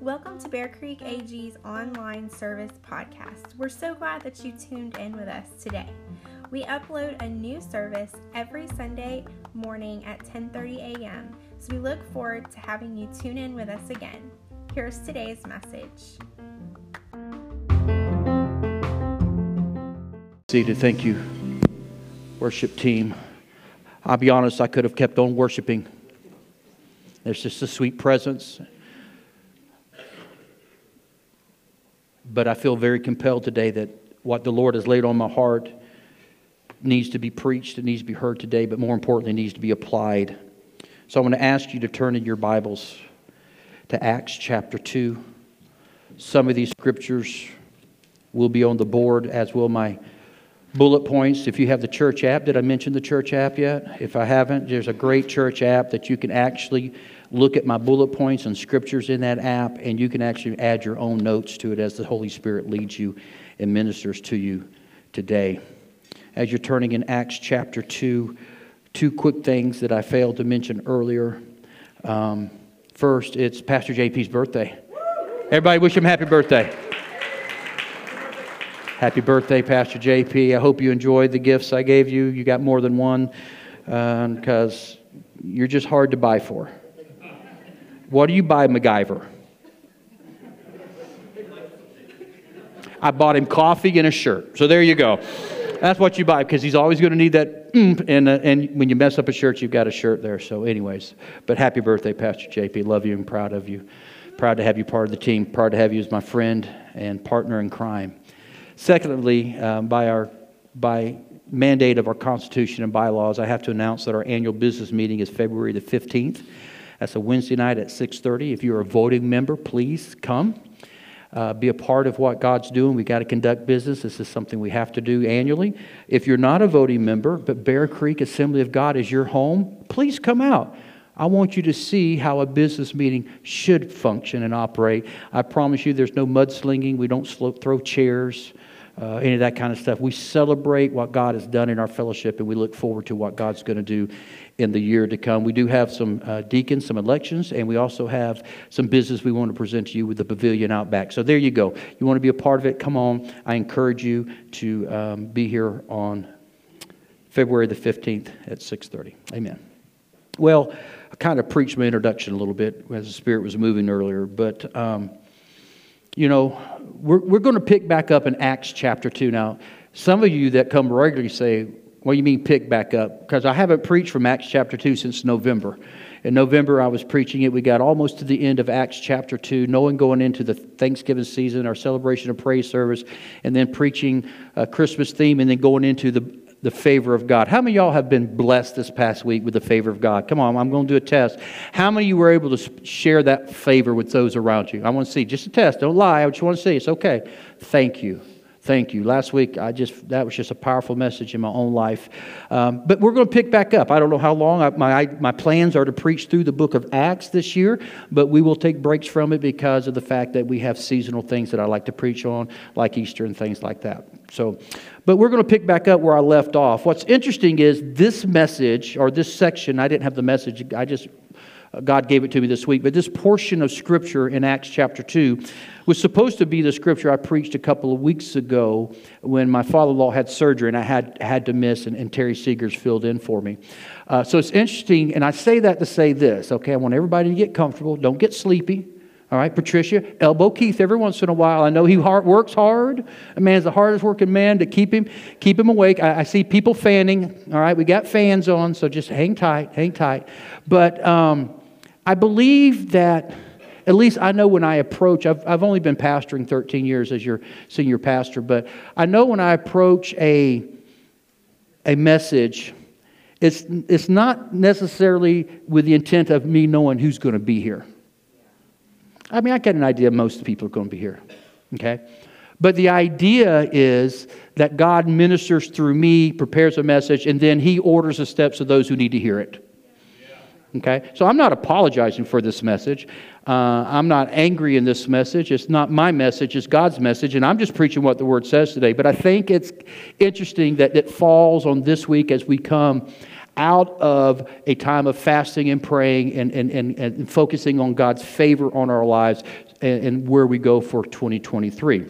Welcome to Bear Creek AG's online service podcast. We're so glad that you tuned in with us today. We upload a new service every Sunday morning at 10:30 a.m. So we look forward to having you tune in with us again. Here's today's message. Seated, thank you, worship team. I'll be honest, I could have kept on worshiping. There's just a sweet presence. But I feel very compelled today that what the Lord has laid on my heart needs to be preached, it needs to be heard today, but more importantly, needs to be applied. So I'm going to ask you to turn in your Bibles to Acts chapter 2. Some of these scriptures will be on the board, as will my bullet points. If you have the church app, did I mention the church app yet? If I haven't, there's a great church app that you can actually look at my bullet points and scriptures in that app, and you can actually add your own notes to it as the Holy Spirit leads you and ministers to you today as you're turning in Acts chapter 2, two quick things that I failed to mention earlier. Um, first, it's Pastor JP's birthday. Everybody wish him happy birthday. Happy birthday, Pastor JP. I hope you enjoyed the gifts I gave you. You got more than one because uh, you're just hard to buy for. What do you buy MacGyver? I bought him coffee and a shirt. So there you go. That's what you buy because he's always going to need that. Mm, and, uh, and when you mess up a shirt, you've got a shirt there. So, anyways, but happy birthday, Pastor JP. Love you and proud of you. Proud to have you part of the team. Proud to have you as my friend and partner in crime. Secondly, um, by our by mandate of our Constitution and bylaws, I have to announce that our annual business meeting is February the 15th. That's a Wednesday night at 6:30. If you're a voting member, please come uh, be a part of what God's doing. We've got to conduct business. This is something we have to do annually. If you're not a voting member, but Bear Creek Assembly of God is your home, please come out. I want you to see how a business meeting should function and operate. I promise you, there's no mudslinging. We don't throw chairs, uh, any of that kind of stuff. We celebrate what God has done in our fellowship, and we look forward to what God's going to do in the year to come. We do have some uh, deacons, some elections, and we also have some business we want to present to you with the pavilion out back. So there you go. You want to be a part of it? Come on. I encourage you to um, be here on February the 15th at 6:30. Amen. Well, kind of preached my introduction a little bit as the Spirit was moving earlier, but um, you know, we're, we're going to pick back up in Acts chapter 2. Now, some of you that come regularly say, what do you mean pick back up? Because I haven't preached from Acts chapter 2 since November. In November, I was preaching it. We got almost to the end of Acts chapter 2, knowing going into the Thanksgiving season, our celebration of praise service, and then preaching a Christmas theme, and then going into the, the favor of God. How many y'all have been blessed this past week with the favor of God? Come on, I'm going to do a test. How many of you were able to share that favor with those around you? I want to see. Just a test. Don't lie. I just want to see. It's okay. Thank you. Thank you. Last week, I just that was just a powerful message in my own life. Um, but we're going to pick back up. I don't know how long. I, my my plans are to preach through the book of Acts this year, but we will take breaks from it because of the fact that we have seasonal things that I like to preach on, like Easter and things like that. So, but we're going to pick back up where I left off. What's interesting is this message or this section. I didn't have the message. I just God gave it to me this week. But this portion of Scripture in Acts chapter 2 was supposed to be the Scripture I preached a couple of weeks ago when my father in law had surgery and I had, had to miss, and, and Terry Seegers filled in for me. Uh, so it's interesting, and I say that to say this, okay? I want everybody to get comfortable. Don't get sleepy. All right, Patricia, elbow Keith every once in a while. I know he hard, works hard. A man's the hardest working man to keep him keep him awake. I, I, see people fanning. All right, we got fans on, so just hang tight, hang tight. But um, I believe that, at least I know when I approach, I've, I've only been pastoring 13 years as your senior pastor, but I know when I approach a, a message, it's, it's not necessarily with the intent of me knowing who's going to be here. I mean, I get an idea most people are going to be here, okay? But the idea is that God ministers through me, prepares a message, and then He orders the steps of those who need to hear it. Okay? So I'm not apologizing for this message. Uh, I'm not angry in this message. It's not my message, it's God's message. And I'm just preaching what the Word says today. But I think it's interesting that it falls on this week as we come out of a time of fasting and praying and, and, and, and focusing on God's favor on our lives and, and where we go for 2023.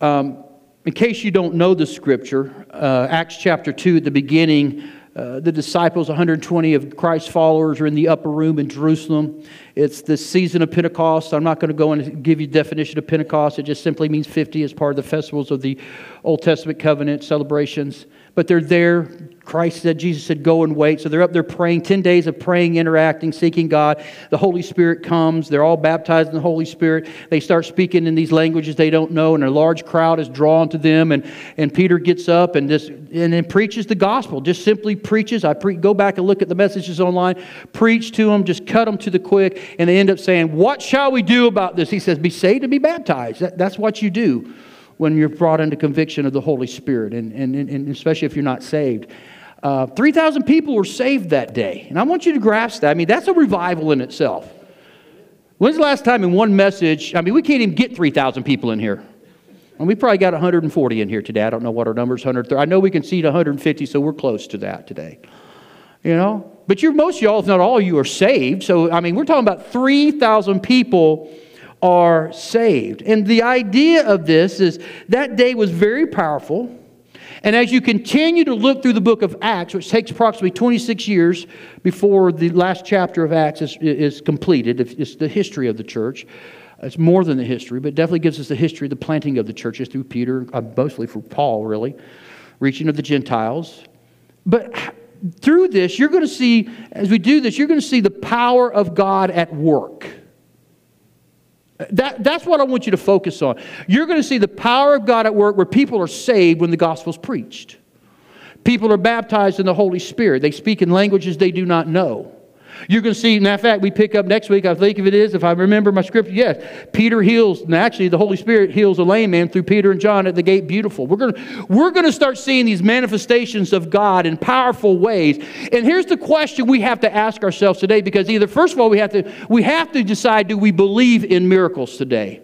Um, in case you don't know the scripture, uh, Acts chapter 2 at the beginning, uh, the disciples, 120 of Christ's followers, are in the upper room in Jerusalem. It's the season of Pentecost. I'm not going to go and give you definition of Pentecost. It just simply means 50 as part of the festivals of the Old Testament covenant celebrations. But they're there Christ said, Jesus said, go and wait. So they're up there praying, 10 days of praying, interacting, seeking God. The Holy Spirit comes. They're all baptized in the Holy Spirit. They start speaking in these languages they don't know, and a large crowd is drawn to them. And, and Peter gets up and, just, and then preaches the gospel, just simply preaches. I pre- go back and look at the messages online, preach to them, just cut them to the quick, and they end up saying, What shall we do about this? He says, Be saved and be baptized. That, that's what you do when you're brought into conviction of the Holy Spirit, and, and, and especially if you're not saved. Uh, 3,000 people were saved that day. And I want you to grasp that. I mean, that's a revival in itself. When's the last time in one message? I mean, we can't even get 3,000 people in here. And we probably got 140 in here today. I don't know what our number's 130. I know we can seat 150, so we're close to that today. You know? But you're, most of y'all, if not all of you, are saved. So, I mean, we're talking about 3,000 people are saved. And the idea of this is that day was very powerful. And as you continue to look through the book of Acts, which takes approximately 26 years before the last chapter of Acts is, is completed, it's the history of the church. It's more than the history, but definitely gives us the history of the planting of the churches through Peter, uh, mostly through Paul, really, reaching of the Gentiles. But through this, you're going to see, as we do this, you're going to see the power of God at work. That, that's what I want you to focus on. You're going to see the power of God at work where people are saved when the gospel is preached. People are baptized in the Holy Spirit. They speak in languages they do not know. You're going to see, in fact, we pick up next week, I think if it is, if I remember my scripture, yes, Peter heals, and actually the Holy Spirit heals a lame man through Peter and John at the gate beautiful. We're going to, we're to start seeing these manifestations of God in powerful ways. And here's the question we have to ask ourselves today, because either, first of all, we have to, we have to decide, do we believe in miracles today?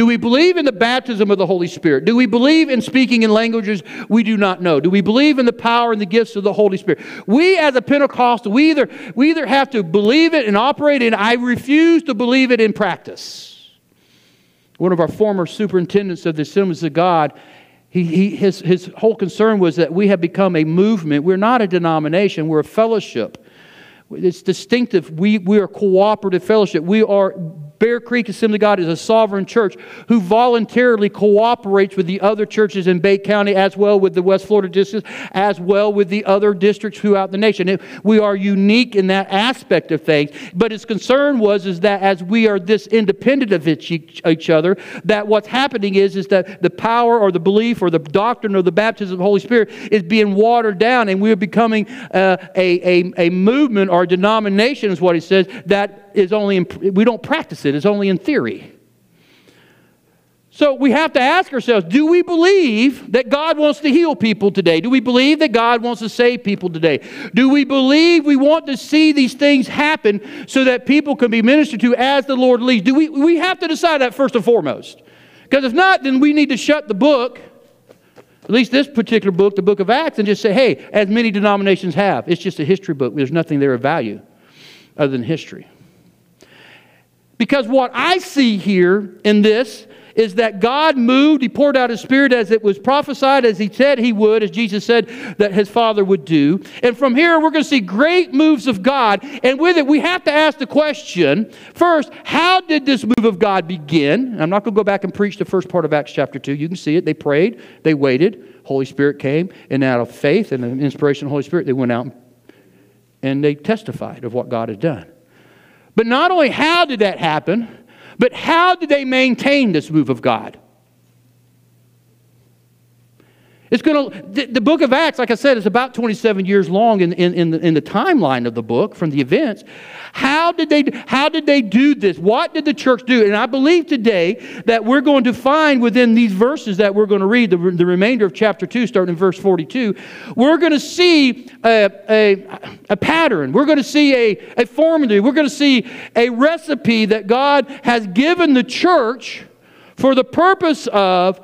Do we believe in the baptism of the Holy Spirit? Do we believe in speaking in languages we do not know? Do we believe in the power and the gifts of the Holy Spirit? We as a Pentecostal, we either, we either have to believe it and operate it, I refuse to believe it in practice. One of our former superintendents of the Assemblies of God, he, he, his, his whole concern was that we have become a movement. We're not a denomination, we're a fellowship. It's distinctive. We, we are cooperative fellowship. We are Bear Creek Assembly of God is a sovereign church who voluntarily cooperates with the other churches in Bay County as well with the West Florida district, as well with the other districts throughout the nation. We are unique in that aspect of things. But his concern was is that as we are this independent of each, other, that what's happening is, is that the power or the belief or the doctrine of the baptism of the Holy Spirit is being watered down and we're becoming uh, a, a, a movement or denomination, is what he says, that is only, in, we don't practice it, it's only in theory. So we have to ask ourselves do we believe that God wants to heal people today? Do we believe that God wants to save people today? Do we believe we want to see these things happen so that people can be ministered to as the Lord leads? Do we, we have to decide that first and foremost. Because if not, then we need to shut the book, at least this particular book, the book of Acts, and just say, hey, as many denominations have, it's just a history book. There's nothing there of value other than history. Because what I see here in this is that God moved, He poured out His Spirit as it was prophesied, as He said He would, as Jesus said that His Father would do. And from here, we're going to see great moves of God. And with it, we have to ask the question first, how did this move of God begin? I'm not going to go back and preach the first part of Acts chapter 2. You can see it. They prayed, they waited, Holy Spirit came, and out of faith and the inspiration of the Holy Spirit, they went out and they testified of what God had done. But not only how did that happen, but how did they maintain this move of God? It's going to, the, the, book of Acts, like I said, is about 27 years long in, in, in, the, in the timeline of the book from the events. How did, they, how did they do this? What did the church do? And I believe today that we're going to find within these verses that we're going to read, the, the remainder of chapter 2, starting in verse 42, we're going to see a, a, a pattern. We're going to see a, a formula. We're going to see a recipe that God has given the church for the purpose of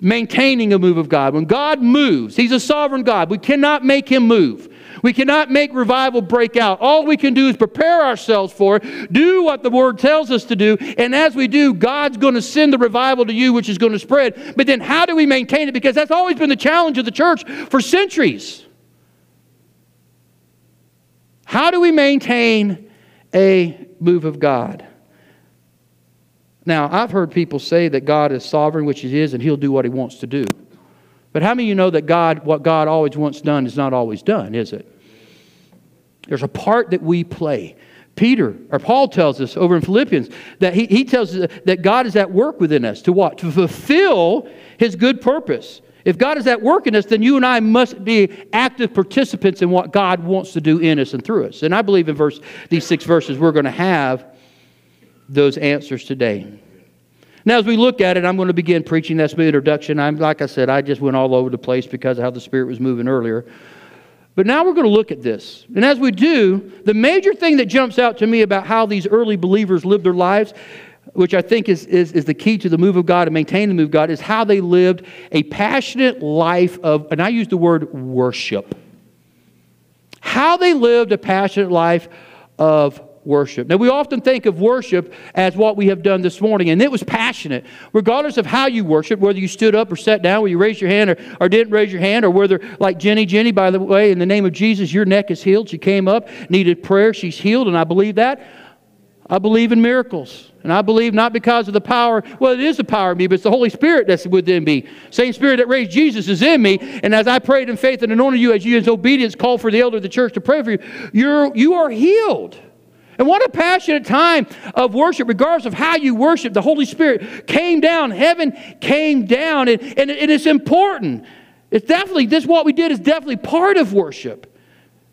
maintaining a move of God. When God moves, He's a sovereign God. We cannot make Him move. We cannot make revival break out. All we can do is prepare ourselves for it, do what the Word tells us to do, and as we do, God's going to send the revival to you, which is going to spread. But then, how do we maintain it? Because that's always been the challenge of the church for centuries. How do we maintain a move of God? Now, I've heard people say that God is sovereign, which He is, and He'll do what He wants to do. But how many of you know that God, what God always wants done, is not always done, is it? There's a part that we play. Peter, or Paul tells us over in Philippians that he, he tells us that God is at work within us to what? To fulfill his good purpose. If God is at work in us, then you and I must be active participants in what God wants to do in us and through us. And I believe in verse, these six verses, we're going to have those answers today. Now, as we look at it, I'm going to begin preaching. That's my introduction. I'm, like I said, I just went all over the place because of how the Spirit was moving earlier. But now we're going to look at this. And as we do, the major thing that jumps out to me about how these early believers lived their lives, which I think is, is, is the key to the move of God and maintain the move of God, is how they lived a passionate life of, and I use the word worship. How they lived a passionate life of worship. Now, we often think of worship as what we have done this morning, and it was passionate. Regardless of how you worship, whether you stood up or sat down, whether you raised your hand or, or didn't raise your hand, or whether, like Jenny, Jenny, by the way, in the name of Jesus, your neck is healed. She came up, needed prayer, she's healed, and I believe that. I believe in miracles. And I believe not because of the power, well, it is the power of me, but it's the Holy Spirit that's within me. Same Spirit that raised Jesus is in me. And as I prayed in faith and anointed you, as you in obedience called for the elder of the church to pray for you, you're, you are healed. And what a passionate time of worship, regardless of how you worship. The Holy Spirit came down, heaven came down, and, and, and it's important. It's definitely, this what we did is definitely part of worship.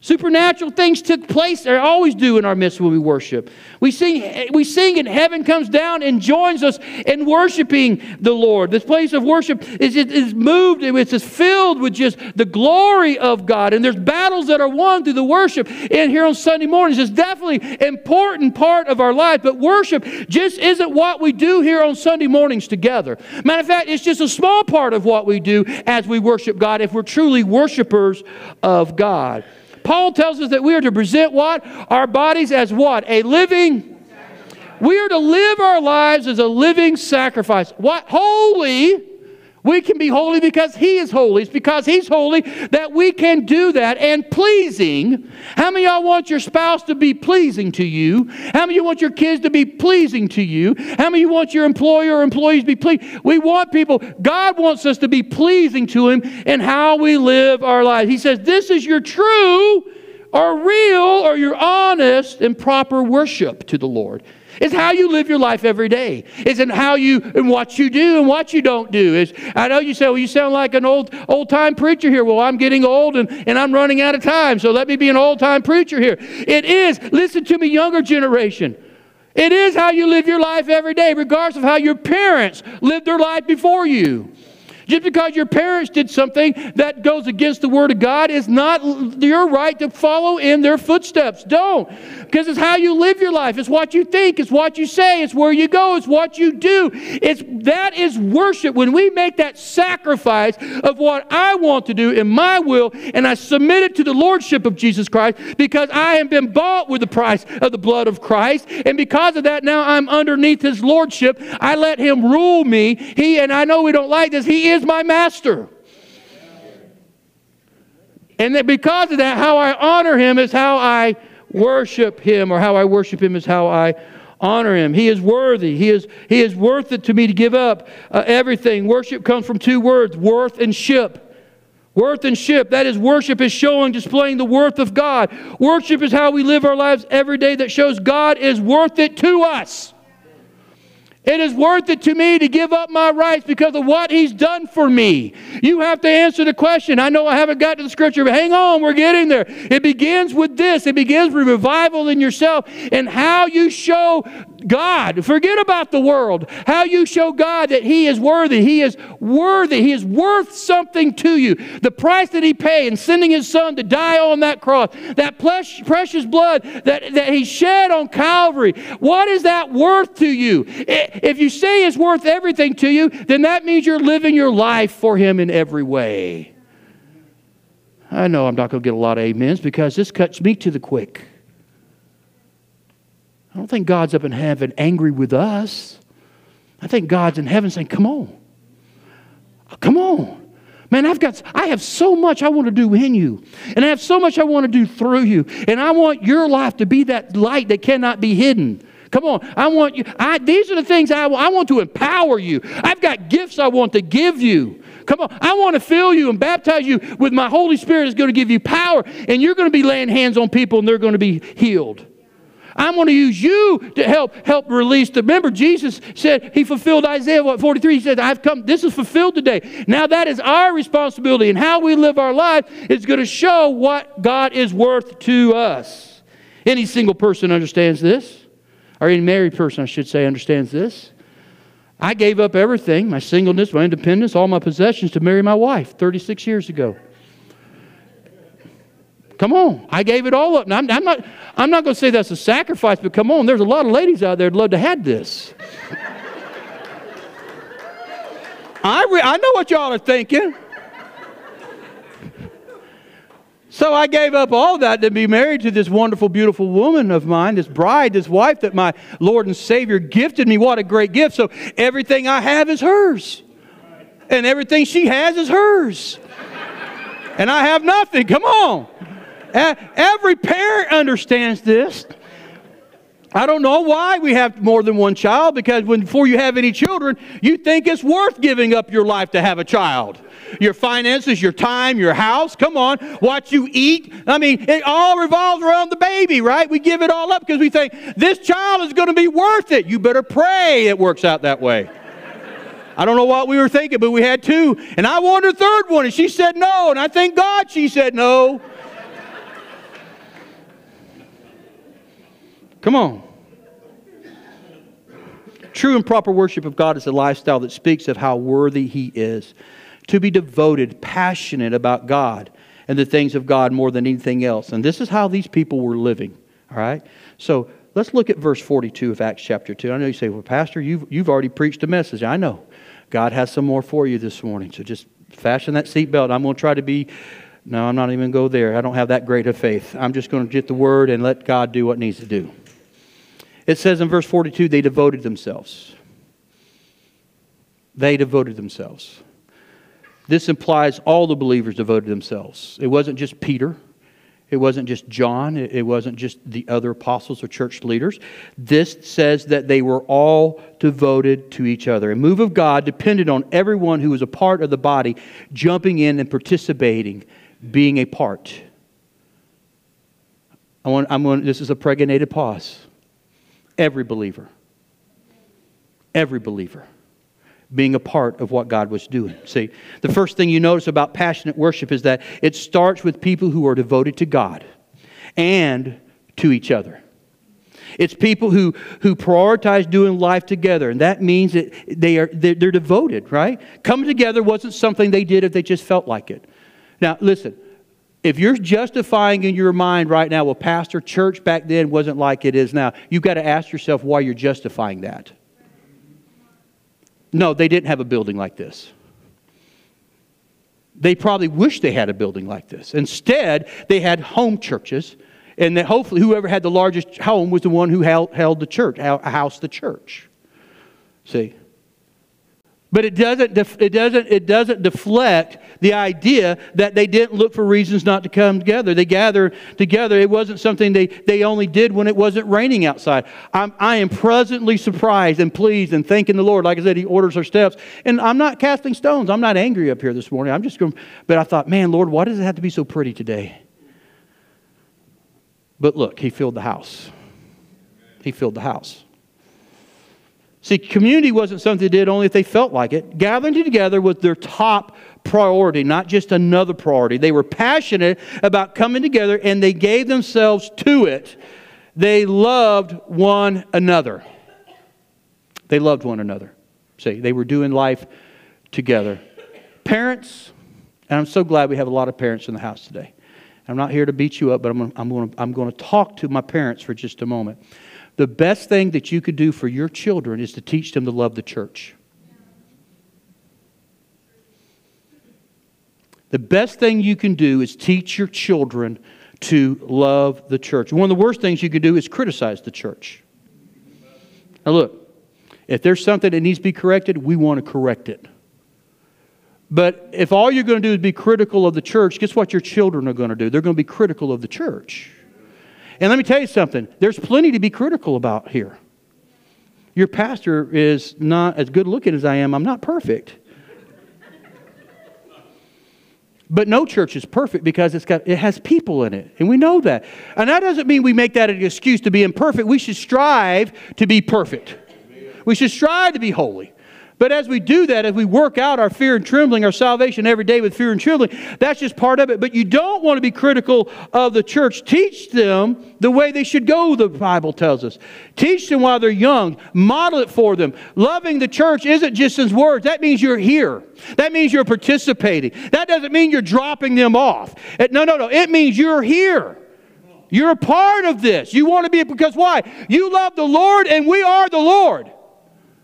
Supernatural things took place, they always do in our midst when we worship. We sing, we sing and heaven comes down and joins us in worshiping the Lord. This place of worship is, is moved, and it's just filled with just the glory of God. And there's battles that are won through the worship. And here on Sunday mornings, it's definitely an important part of our life. But worship just isn't what we do here on Sunday mornings together. Matter of fact, it's just a small part of what we do as we worship God if we're truly worshipers of God. Paul tells us that we are to present what? Our bodies as what? A living. We are to live our lives as a living sacrifice. What? Holy. We can be holy because He is holy. It's because He's holy that we can do that and pleasing. How many y'all want your spouse to be pleasing to you? How many you want your kids to be pleasing to you? How many you want your employer or employees to be pleased? We want people, God wants us to be pleasing to Him in how we live our lives. He says, This is your true or real or your honest and proper worship to the Lord. It's how you live your life every day. It's in how you and what you do and what you don't do. It's, I know you say, well, you sound like an old old time preacher here. Well, I'm getting old and, and I'm running out of time, so let me be an old time preacher here. It is, listen to me, younger generation. It is how you live your life every day, regardless of how your parents lived their life before you. Just because your parents did something that goes against the Word of God is not your right to follow in their footsteps. Don't. Because it's how you live your life. It's what you think. It's what you say. It's where you go. It's what you do. It's, that is worship. When we make that sacrifice of what I want to do in my will and I submit it to the Lordship of Jesus Christ because I have been bought with the price of the blood of Christ. And because of that, now I'm underneath His Lordship. I let Him rule me. He, and I know we don't like this, He is is my master. And that because of that, how I honor him is how I worship him, or how I worship him is how I honor him. He is worthy. He is, he is worth it to me to give up uh, everything. Worship comes from two words worth and ship. Worth and ship. That is, worship is showing, displaying the worth of God. Worship is how we live our lives every day that shows God is worth it to us. It is worth it to me to give up my rights because of what he's done for me. You have to answer the question. I know I haven't got to the scripture, but hang on, we're getting there. It begins with this. It begins with revival in yourself and how you show God. Forget about the world. How you show God that He is worthy. He is worthy. He is worth something to you. The price that He paid in sending His Son to die on that cross, that precious blood that, that He shed on Calvary, what is that worth to you? If you say it's worth everything to you, then that means you're living your life for Him in every way. I know I'm not going to get a lot of amens because this cuts me to the quick. I don't think God's up in heaven angry with us. I think God's in heaven saying, Come on. Come on. Man, I've got, I have so much I want to do in you. And I have so much I want to do through you. And I want your life to be that light that cannot be hidden. Come on. I want you, I, these are the things I, I want to empower you. I've got gifts I want to give you. Come on. I want to fill you and baptize you with my Holy Spirit is going to give you power. And you're going to be laying hands on people and they're going to be healed. I'm going to use you to help help release the. Remember, Jesus said he fulfilled Isaiah what 43. He said, "I've come. This is fulfilled today." Now that is our responsibility, and how we live our life is going to show what God is worth to us. Any single person understands this, or any married person, I should say, understands this. I gave up everything, my singleness, my independence, all my possessions to marry my wife 36 years ago. Come on. I gave it all up. Now, I'm, I'm not, I'm not going to say that's a sacrifice, but come on. There's a lot of ladies out there that love to have this. I, re- I know what y'all are thinking. So I gave up all that to be married to this wonderful, beautiful woman of mine, this bride, this wife that my Lord and Savior gifted me. What a great gift. So everything I have is hers. And everything she has is hers. And I have nothing. Come on. Every parent understands this. I don't know why we have more than one child because when, before you have any children, you think it's worth giving up your life to have a child. Your finances, your time, your house, come on, what you eat. I mean, it all revolves around the baby, right? We give it all up because we think this child is going to be worth it. You better pray it works out that way. I don't know what we were thinking, but we had two. And I wanted a third one, and she said no. And I thank God she said no. Come on. True and proper worship of God is a lifestyle that speaks of how worthy He is. To be devoted, passionate about God and the things of God more than anything else. And this is how these people were living. All right? So let's look at verse 42 of Acts chapter 2. I know you say, well, Pastor, you've, you've already preached a message. I know. God has some more for you this morning. So just fasten that seatbelt. I'm going to try to be no, I'm not even going to go there. I don't have that great of faith. I'm just going to get the word and let God do what needs to do. It says in verse 42 they devoted themselves. They devoted themselves. This implies all the believers devoted themselves. It wasn't just Peter. It wasn't just John. It wasn't just the other apostles or church leaders. This says that they were all devoted to each other. A move of God depended on everyone who was a part of the body jumping in and participating, being a part. I want, I'm going, this is a pregnated pause. Every believer, every believer being a part of what God was doing. See, the first thing you notice about passionate worship is that it starts with people who are devoted to God and to each other. It's people who, who prioritize doing life together, and that means that they are, they're, they're devoted, right? Coming together wasn't something they did if they just felt like it. Now, listen, if you're justifying in your mind right now, well, Pastor, church back then wasn't like it is now, you've got to ask yourself why you're justifying that. No, they didn't have a building like this. They probably wish they had a building like this. Instead, they had home churches, and that hopefully whoever had the largest home was the one who held, held the church, housed the church. See? But it doesn't, def- it, doesn't, it doesn't deflect the idea that they didn't look for reasons not to come together. They gathered together. It wasn't something they, they only did when it wasn't raining outside. I'm, I am presently surprised and pleased and thanking the Lord. Like I said, He orders our steps. And I'm not casting stones. I'm not angry up here this morning. I'm just going, but I thought, man, Lord, why does it have to be so pretty today? But look, He filled the house. He filled the house. See, community wasn't something they did only if they felt like it. Gathering together was their top priority, not just another priority. They were passionate about coming together and they gave themselves to it. They loved one another. They loved one another. See, they were doing life together. Parents, and I'm so glad we have a lot of parents in the house today. I'm not here to beat you up, but I'm I'm going to talk to my parents for just a moment. The best thing that you could do for your children is to teach them to love the church. The best thing you can do is teach your children to love the church. One of the worst things you can do is criticize the church. Now, look, if there's something that needs to be corrected, we want to correct it. But if all you're going to do is be critical of the church, guess what your children are going to do? They're going to be critical of the church. And let me tell you something there's plenty to be critical about here. Your pastor is not as good looking as I am, I'm not perfect. But no church is perfect because it's got, it has people in it. And we know that. And that doesn't mean we make that an excuse to be imperfect. We should strive to be perfect. We should strive to be holy. But as we do that, as we work out our fear and trembling, our salvation every day with fear and trembling, that's just part of it. But you don't want to be critical of the church. Teach them the way they should go, the Bible tells us. Teach them while they're young. Model it for them. Loving the church isn't just in words, that means you're here. That means you're participating. That doesn't mean you're dropping them off. No, no, no. It means you're here. You're a part of this. You want to be, because why? You love the Lord and we are the Lord.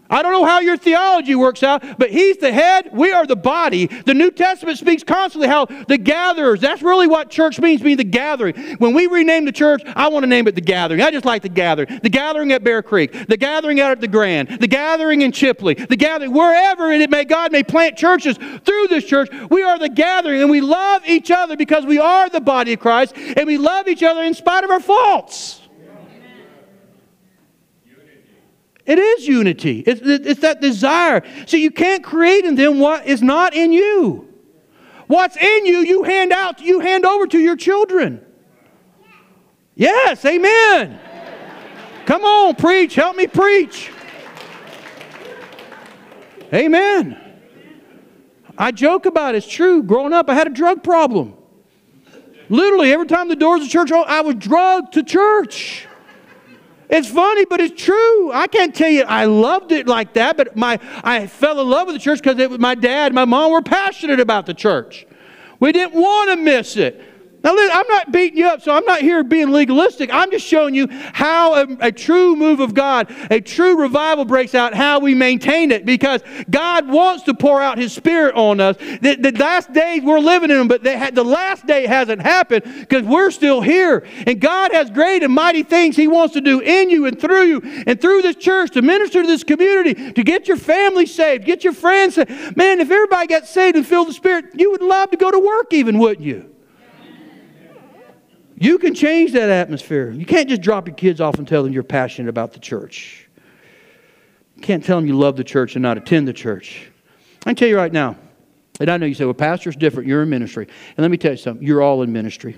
I don't know how your theology works out, but he's the head, we are the body. The New Testament speaks constantly how the gatherers, that's really what church means, being the gathering. When we rename the church, I want to name it the gathering. I just like the gathering. The gathering at Bear Creek, the gathering out at the Grand, the gathering in Chipley, the gathering wherever it may God may plant churches through this church. We are the gathering and we love each other because we are the body of Christ and we love each other in spite of our faults. It is unity. It's, it's that desire. So you can't create in them what is not in you. What's in you, you hand out, you hand over to your children. Yes, amen. Come on, preach. Help me preach. Amen. I joke about it. It's true. Growing up, I had a drug problem. Literally, every time the doors of church opened, I was drugged to church. It's funny, but it's true. I can't tell you I loved it like that, but my I fell in love with the church because my dad and my mom were passionate about the church. We didn't want to miss it. Now, I'm not beating you up, so I'm not here being legalistic. I'm just showing you how a, a, true move of God, a true revival breaks out, how we maintain it, because God wants to pour out His Spirit on us. The, the last days we're living in them, but the last day hasn't happened because we're still here. And God has great and mighty things He wants to do in you and through you and through this church to minister to this community, to get your family saved, get your friends saved. Man, if everybody got saved and filled with the Spirit, you would love to go to work, even, wouldn't you? You can change that atmosphere. You can't just drop your kids off and tell them you're passionate about the church. You can't tell them you love the church and not attend the church. I can tell you right now, and I know you say, well, pastor's different, you're in ministry. And let me tell you something, you're all in ministry.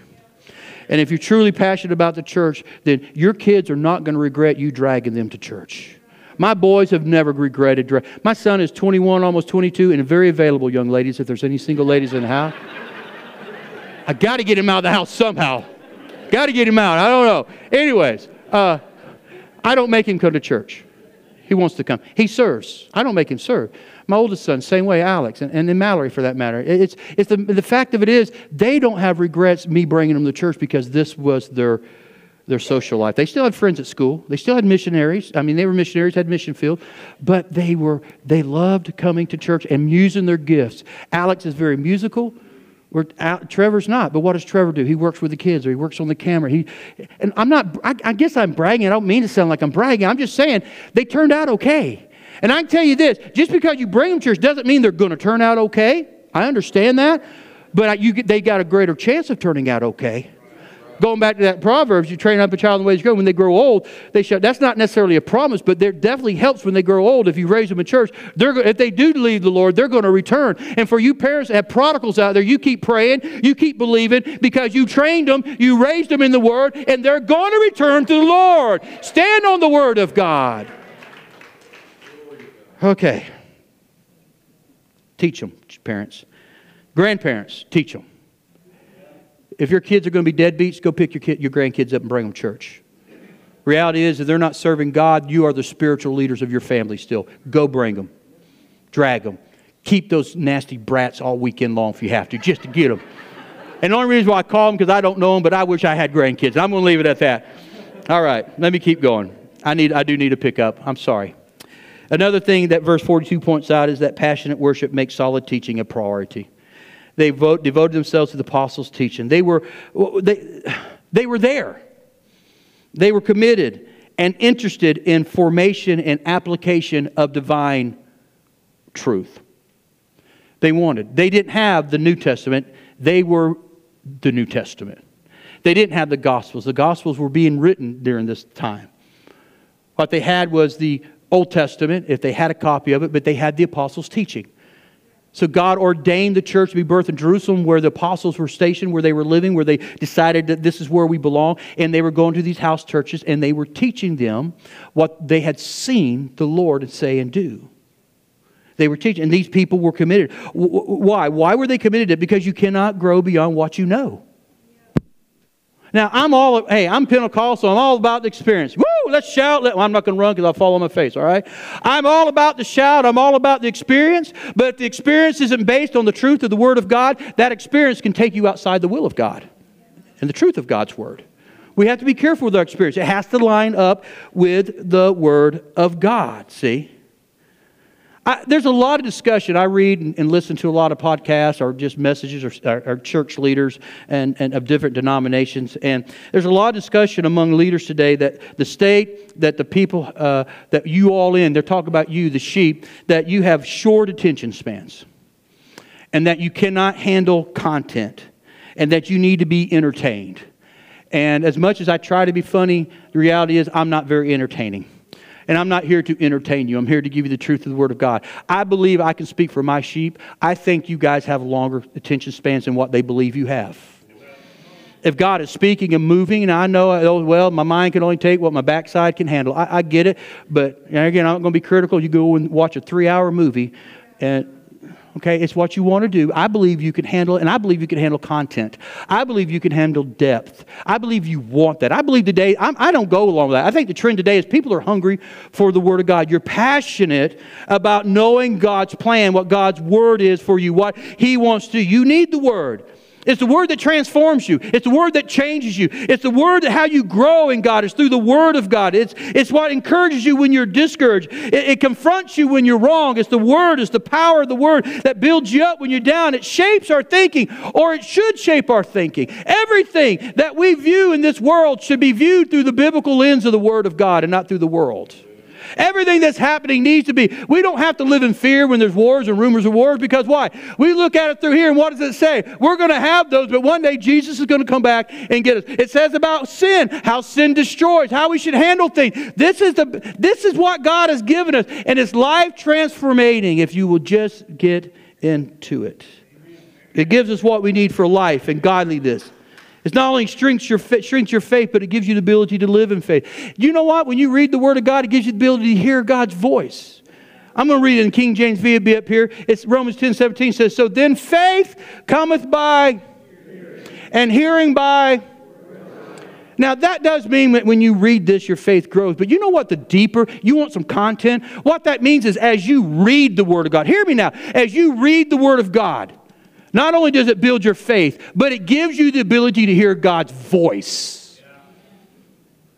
And if you're truly passionate about the church, then your kids are not going to regret you dragging them to church. My boys have never regretted. Dra- My son is 21, almost 22, and very available, young ladies, if there's any single ladies in the house. I got to get him out of the house somehow. Got to get him out. I don't know. Anyways, uh, I don't make him come to church. He wants to come. He serves. I don't make him serve. My oldest son, same way, Alex, and, and then Mallory for that matter. It's, it's the, the fact of it is, they don't have regrets me bringing them to church because this was their, their social life. They still had friends at school. They still had missionaries. I mean, they were missionaries, had mission field, but they were they loved coming to church and using their gifts. Alex is very musical. We're out, Trevor's not, but what does Trevor do? He works with the kids or he works on the camera. He, and I'm not, I, I guess I'm bragging. I don't mean to sound like I'm bragging. I'm just saying they turned out okay. And I can tell you this just because you bring them church doesn't mean they're going to turn out okay. I understand that. But I, you, they got a greater chance of turning out okay going back to that Proverbs, you train up a child in the way to go. When they grow old, they shall. That's not necessarily a promise, but there definitely helps when they grow old. If you raise them in church, they're, if they do leave the Lord, they're going to return. And for you parents that have prodigals out there, you keep praying, you keep believing because you trained them, you raised them in the Word, and they're going to return to the Lord. Stand on the Word of God. Okay. Teach them, parents. Grandparents, teach them. If your kids are going to be deadbeats, go pick your, kid, your grandkids up and bring them to church. Reality is, if they're not serving God, you are the spiritual leaders of your family still. Go bring them, drag them. Keep those nasty brats all weekend long if you have to, just to get them. And the only reason why I call them because I don't know them, but I wish I had grandkids. I'm going to leave it at that. All right, let me keep going. I need, I do need to pick up. I'm sorry. Another thing that verse 42 points out is that passionate worship makes solid teaching a priority. They vote, devoted themselves to the apostles' teaching. They were, they, they were there. They were committed and interested in formation and application of divine truth. They wanted. They didn't have the New Testament, they were the New Testament. They didn't have the Gospels. The Gospels were being written during this time. What they had was the Old Testament, if they had a copy of it, but they had the apostles' teaching. So God ordained the church to be birthed in Jerusalem where the apostles were stationed, where they were living, where they decided that this is where we belong. And they were going to these house churches and they were teaching them what they had seen the Lord say and do. They were teaching, and these people were committed. Why? Why were they committed? To it? Because you cannot grow beyond what you know. Now, I'm all, hey, I'm Pentecostal. I'm all about the experience. Woo, let's shout. Let, well, I'm not going to run because I'll fall on my face, all right? I'm all about the shout. I'm all about the experience. But if the experience isn't based on the truth of the Word of God, that experience can take you outside the will of God and the truth of God's Word. We have to be careful with our experience. It has to line up with the Word of God, see? I, there's a lot of discussion. I read and, and, listen to a lot of podcasts or just messages or, or, or church leaders and, and of different denominations. And there's a lot of discussion among leaders today that the state, that the people uh, that you all in, they're talking about you, the sheep, that you have short attention spans and that you cannot handle content and that you need to be entertained. And as much as I try to be funny, the reality is I'm not very entertaining. And I'm not here to entertain you. I'm here to give you the truth of the Word of God. I believe I can speak for my sheep. I think you guys have longer attention spans than what they believe you have. If God is speaking and moving, and I know, oh, well, my mind can only take what my backside can handle. I, I get it. But again, I'm not going to be critical. You go and watch a three hour movie, and Okay, it's what you want to do. I believe you can handle it, and I believe you can handle content. I believe you can handle depth. I believe you want that. I believe today, I'm, I do not go along with that. I think the trend today is people are hungry for the Word of God. You're passionate about knowing God's plan, what God's Word is for you, what He wants to. You need the Word. It's the word that transforms you. It's the word that changes you. It's the word that how you grow in God. It's through the word of God. It's, it's what encourages you when you're discouraged. It, it confronts you when you're wrong. It's the word, it's the power of the word that builds you up when you're down. It shapes our thinking, or it should shape our thinking. Everything that we view in this world should be viewed through the biblical lens of the word of God and not through the world. Everything that's happening needs to be. We don't have to live in fear when there's wars and rumors of wars because why? We look at it through here and what does it say? We're going to have those, but one day Jesus is going to come back and get us. It says about sin, how sin destroys, how we should handle things. This is the this is what God has given us, and it's life transforming if you will just get into it. It gives us what we need for life and godliness. It not only shrinks your, shrinks your faith, but it gives you the ability to live in faith. You know what? When you read the Word of God, it gives you the ability to hear God's voice. I'm going to read it in King James V. be up here. It's Romans 10 17 says, So then faith cometh by and hearing by. Now, that does mean that when you read this, your faith grows. But you know what? The deeper, you want some content? What that means is as you read the Word of God, hear me now, as you read the Word of God, not only does it build your faith, but it gives you the ability to hear God's voice.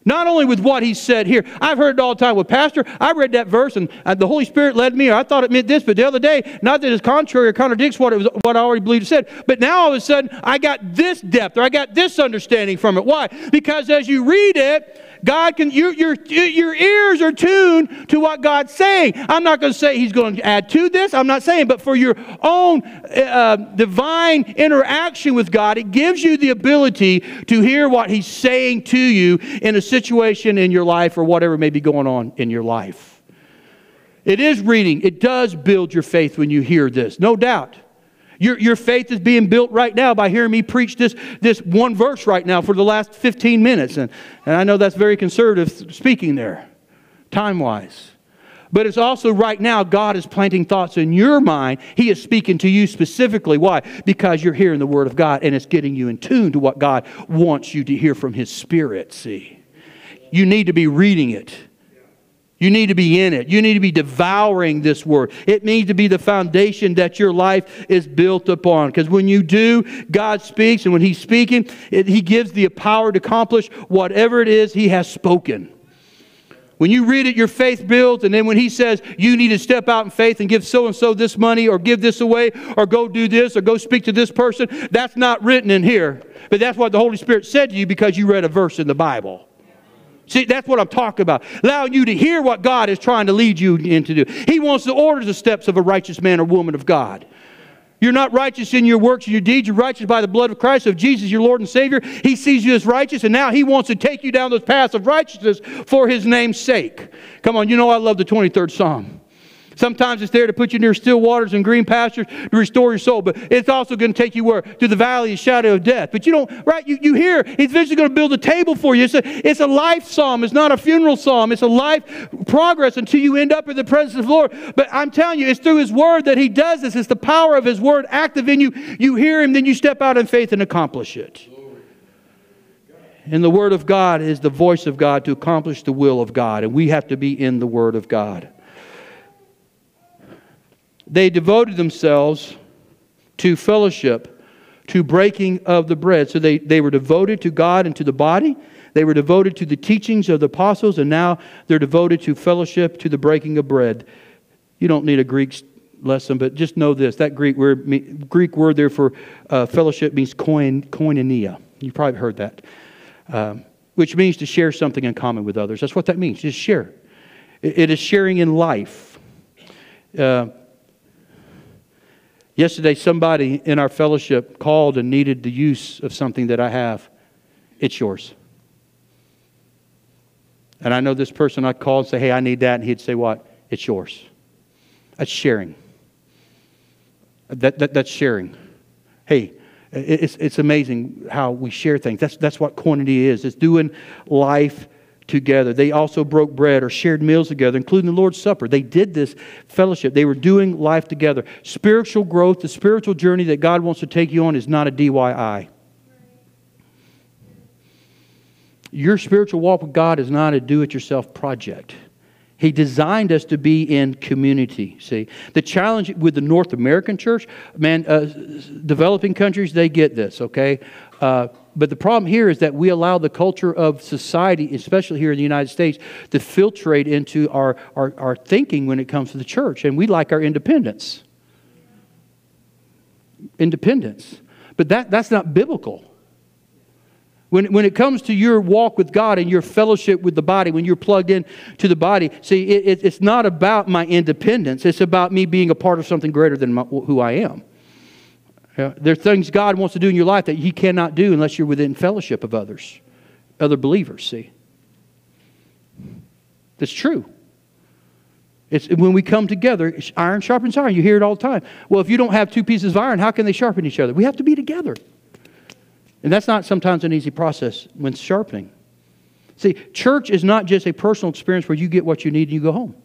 Not only with what he said here. I've heard it all the time. With Pastor, I read that verse and uh, the Holy Spirit led me, or I thought it meant this, but the other day, not that it's contrary or contradicts what, it was, what I already believed it said, but now all of a sudden, I got this depth or I got this understanding from it. Why? Because as you read it, God can, your, your, your ears are tuned to what God's saying. I'm not going to say He's going to add to this. I'm not saying, but for your own uh, divine interaction with God, it gives you the ability to hear what He's saying to you in a situation in your life or whatever may be going on in your life. It is reading, it does build your faith when you hear this, no doubt. Your, your faith is being built right now by hearing me preach this, this one verse right now for the last 15 minutes. And, and I know that's very conservative speaking there, time wise. But it's also right now, God is planting thoughts in your mind. He is speaking to you specifically. Why? Because you're hearing the Word of God and it's getting you in tune to what God wants you to hear from His Spirit. See? You need to be reading it. You need to be in it. You need to be devouring this word. It needs to be the foundation that your life is built upon. Because when you do, God speaks, and when He's speaking, it, He gives the power to accomplish whatever it is He has spoken. When you read it, your faith builds, and then when he says you need to step out in faith and give so and so this money, or give this away, or go do this, or go speak to this person, that's not written in here. But that's what the Holy Spirit said to you because you read a verse in the Bible. See, that's what I'm talking about. Allowing you to hear what God is trying to lead you into do. He wants to order the steps of a righteous man or woman of God. You're not righteous in your works and your deeds. You're righteous by the blood of Christ, of Jesus, your Lord and Savior. He sees you as righteous, and now He wants to take you down those paths of righteousness for His name's sake. Come on, you know I love the 23rd Psalm. Sometimes it's there to put you near still waters and green pastures to restore your soul, but it's also going to take you where? To the valley of shadow of death. But you don't, right? You, you hear he's eventually going to build a table for you. It's a, it's a life psalm. It's not a funeral psalm. It's a life progress until you end up in the presence of the Lord. But I'm telling you, it's through his word that he does this. It's the power of his word active in you. You hear him, then you step out in faith and accomplish it. And the Word of God is the voice of God to accomplish the will of God. And we have to be in the Word of God they devoted themselves to fellowship, to breaking of the bread. So they, they were devoted to God and to the body. They were devoted to the teachings of the apostles, and now they're devoted to fellowship, to the breaking of bread. You don't need a Greek lesson, but just know this that Greek word, Greek word there for uh, fellowship means koin, koinonia. You've probably heard that, um, which means to share something in common with others. That's what that means, just share. it, it is sharing in life. Uh, Yesterday, somebody in our fellowship called and needed the use of something that I have. It's yours. And I know this person I'd call and say, hey, I need that. And he'd say, what? It's yours. That's sharing. That, that, that's sharing. Hey, it's, it's amazing how we share things. That's, that's what koinonia is. It's doing life together. They also broke bread or shared meals together, including the Lord's Supper. They did this fellowship. They were doing life together. Spiritual growth, the spiritual journey that God wants to take you on is not a DIY. Your spiritual walk with God is not a do it yourself project. He designed us to be in community. See, the challenge with the North American church, man, uh, developing countries, they get this, okay? Uh, but the problem here is that we allow the culture of society, especially here in the United States, to filtrate into our, our, our thinking when it comes to the church. And we like our independence. Independence. But that, that's not biblical. When, when it comes to your walk with God and your fellowship with the body, when you're plugged in to the body, see, it, it's not about my independence. It's about me being a part of something greater than my, who I am. Yeah, there are things God wants to do in your life that He cannot do unless you're within fellowship of others, other believers, see. That's true. It's when we come together, iron sharpens iron. You hear it all the time. Well, if you don't have two pieces of iron, how can they sharpen each other? We have to be together. And that's not sometimes an easy process when sharpening. See, church is not just a personal experience where you get what you need and you go home.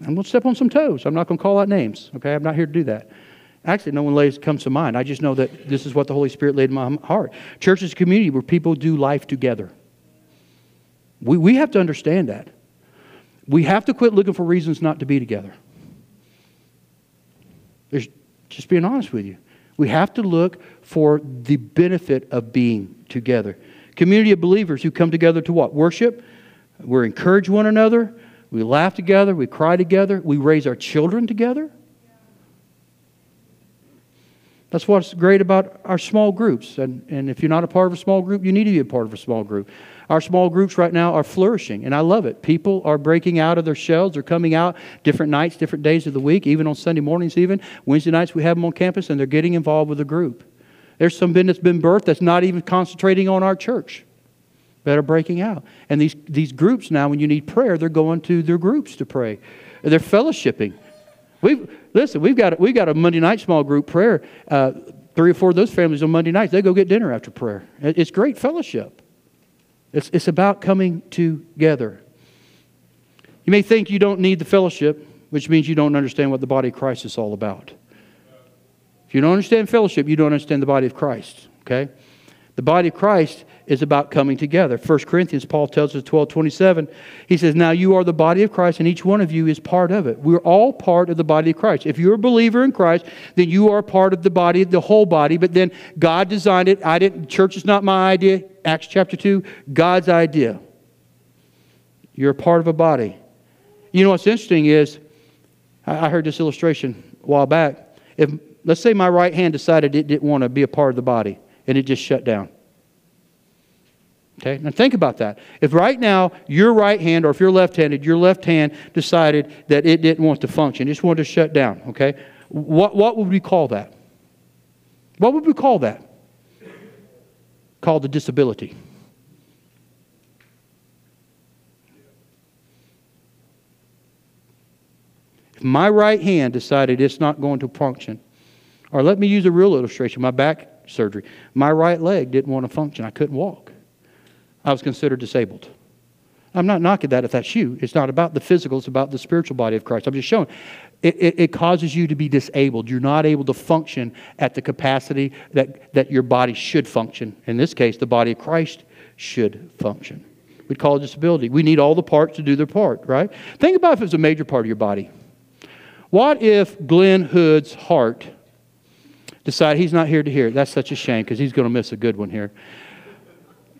I'm going to step on some toes. I'm not going to call out names, okay? I'm not here to do that. Actually, no one lays, comes to mind. I just know that this is what the Holy Spirit laid in my heart. Church is a community where people do life together. We, we have to understand that. We have to quit looking for reasons not to be together. There's, just being honest with you. We have to look for the benefit of being together. Community of believers who come together to what? Worship. We encourage one another. We laugh together, we cry together, we raise our children together. That's what's great about our small groups. And, and if you're not a part of a small group, you need to be a part of a small group. Our small groups right now are flourishing, and I love it. People are breaking out of their shells. They're coming out different nights, different days of the week, even on Sunday mornings, even. Wednesday nights, we have them on campus, and they're getting involved with a group. There's some that's been birthed that's not even concentrating on our church that are breaking out. And these, these groups now, when you need prayer, they're going to their groups to pray. They're fellowshipping. We've, listen, we've got, we've got a Monday night small group prayer. Uh, three or four of those families on Monday nights, they go get dinner after prayer. It's great fellowship. It's, it's about coming together. You may think you don't need the fellowship, which means you don't understand what the body of Christ is all about. If you don't understand fellowship, you don't understand the body of Christ, okay? The body of Christ is about coming together. 1 Corinthians, Paul tells us 12 27, he says, Now you are the body of Christ, and each one of you is part of it. We're all part of the body of Christ. If you're a believer in Christ, then you are part of the body, the whole body. But then God designed it. I didn't, church is not my idea. Acts chapter 2, God's idea. You're a part of a body. You know what's interesting is, I heard this illustration a while back. If let's say my right hand decided it didn't want to be a part of the body and it just shut down. Okay, now think about that. If right now your right hand, or if you're left handed, your left hand decided that it didn't want to function, just wanted to shut down, okay, what, what would we call that? What would we call that? Called a disability. If my right hand decided it's not going to function, or let me use a real illustration my back surgery, my right leg didn't want to function. I couldn't walk. I was considered disabled. I'm not knocking that if that's you. It's not about the physical, it's about the spiritual body of Christ. I'm just showing it, it, it, causes you to be disabled. You're not able to function at the capacity that, that your body should function. In this case, the body of Christ should function. We call it disability. We need all the parts to do their part, right? Think about if it's a major part of your body. What if Glenn Hood's heart decided he's not here to hear it? That's such a shame because he's going to miss a good one here.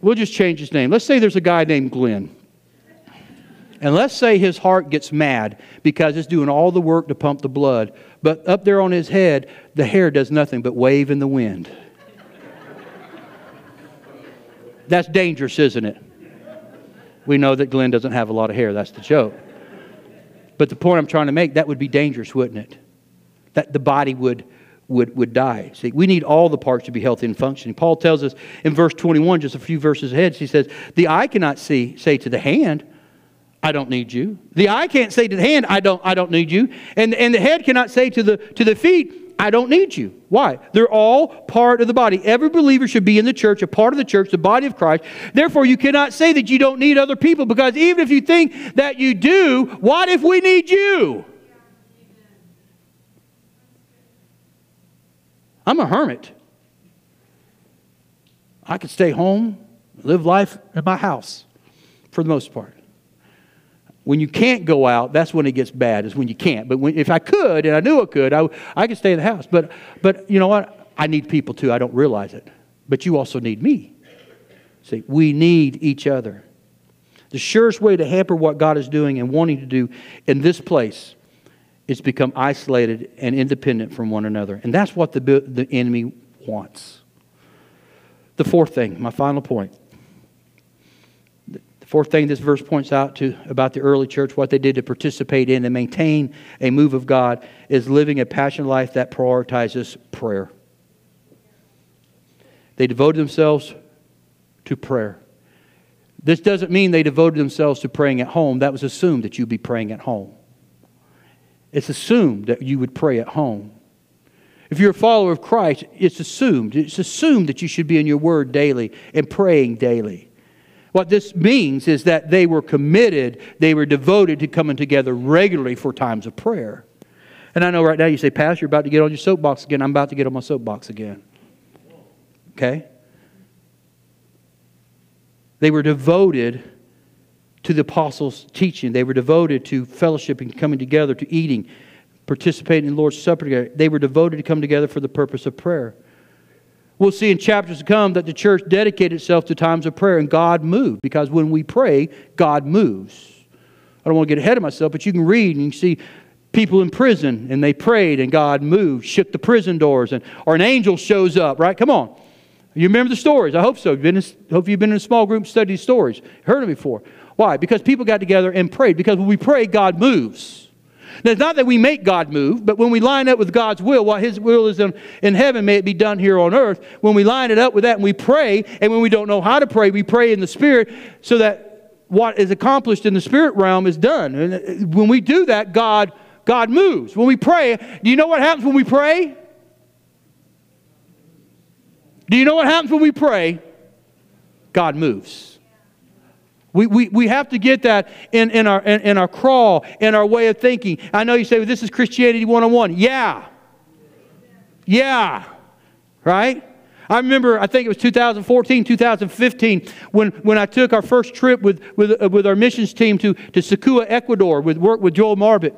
We'll just change his name. Let's say there's a guy named Glenn. And let's say his heart gets mad because it's doing all the work to pump the blood. But up there on his head, the hair does nothing but wave in the wind. That's dangerous, isn't it? We know that Glenn doesn't have a lot of hair. That's the joke. But the point I'm trying to make, that would be dangerous, wouldn't it? That the body would would, would die. See, we need all the parts to be healthy and functioning. Paul tells us in verse 21, just a few verses ahead, he says, The eye cannot see, say to the hand, I don't need you. The eye can't say to the hand, I don't, I don't need you. And, and the head cannot say to the, to the feet, I don't need you. Why? They're all part of the body. Every believer should be in the church, a part of the church, the body of Christ. Therefore, you cannot say that you don't need other people because even if you think that you do, what if we need you? I'm a hermit. I could stay home, live life in my house for the most part. When you can't go out, that's when it gets bad, is when you can't. But when, if I could, and I knew I could, I, I could stay in the house. But, but you know what? I need people too. I don't realize it. But you also need me. See, we need each other. The surest way to hamper what God is doing and wanting to do in this place is become isolated and independent from one another. And that's what the, the enemy wants. The fourth thing, my final point. The fourth thing this verse points out to about the early church, what they did to participate in and maintain a move of God, is living a passionate life that prioritizes prayer. They devoted themselves to prayer. This doesn't mean they devoted themselves to praying at home. That was assumed that you'd be praying at home. It's assumed that you would pray at home. If you're a follower of Christ, it's assumed. It's assumed that you should be in your word daily and praying daily. What this means is that they were committed, they were devoted to coming together regularly for times of prayer. And I know right now you say, Pastor, you're about to get on your soapbox again. I'm about to get on my soapbox again. Okay? They were devoted to the apostles' teaching. They were devoted to fellowship and coming together, to eating, participating in the Lord's Supper together. They were devoted to come together for the purpose of prayer. We'll see in chapters to come that the church dedicated itself to times of prayer and God moved because when we pray, God moves. I don't want to get ahead of myself, but you can read and you see people in prison and they prayed and God moved, shook the prison doors, and, or an angel shows up, right? Come on. You remember the stories? I hope so. You've been in, hope you've been in a small group studying stories. Heard them before. Why? Because people got together and prayed. Because when we pray, God moves. Now, it's not that we make God move, but when we line up with God's will, while His will is in, in heaven, may it be done here on earth. When we line it up with that and we pray, and when we don't know how to pray, we pray in the Spirit so that what is accomplished in the spirit realm is done. And uh, when we do that, God, God moves. When we pray, do you know what happens when we pray? Do you know what happens when we pray? God moves. We, we, we have to get that in, in, our, in, in our crawl, in our way of thinking. I know you say, well, this is Christianity 101. Yeah. Yeah. Right? I remember, I think it was 2014, 2015, when, when I took our first trip with, with, uh, with our missions team to, to Sucúa, Ecuador, with work with Joel Marbit.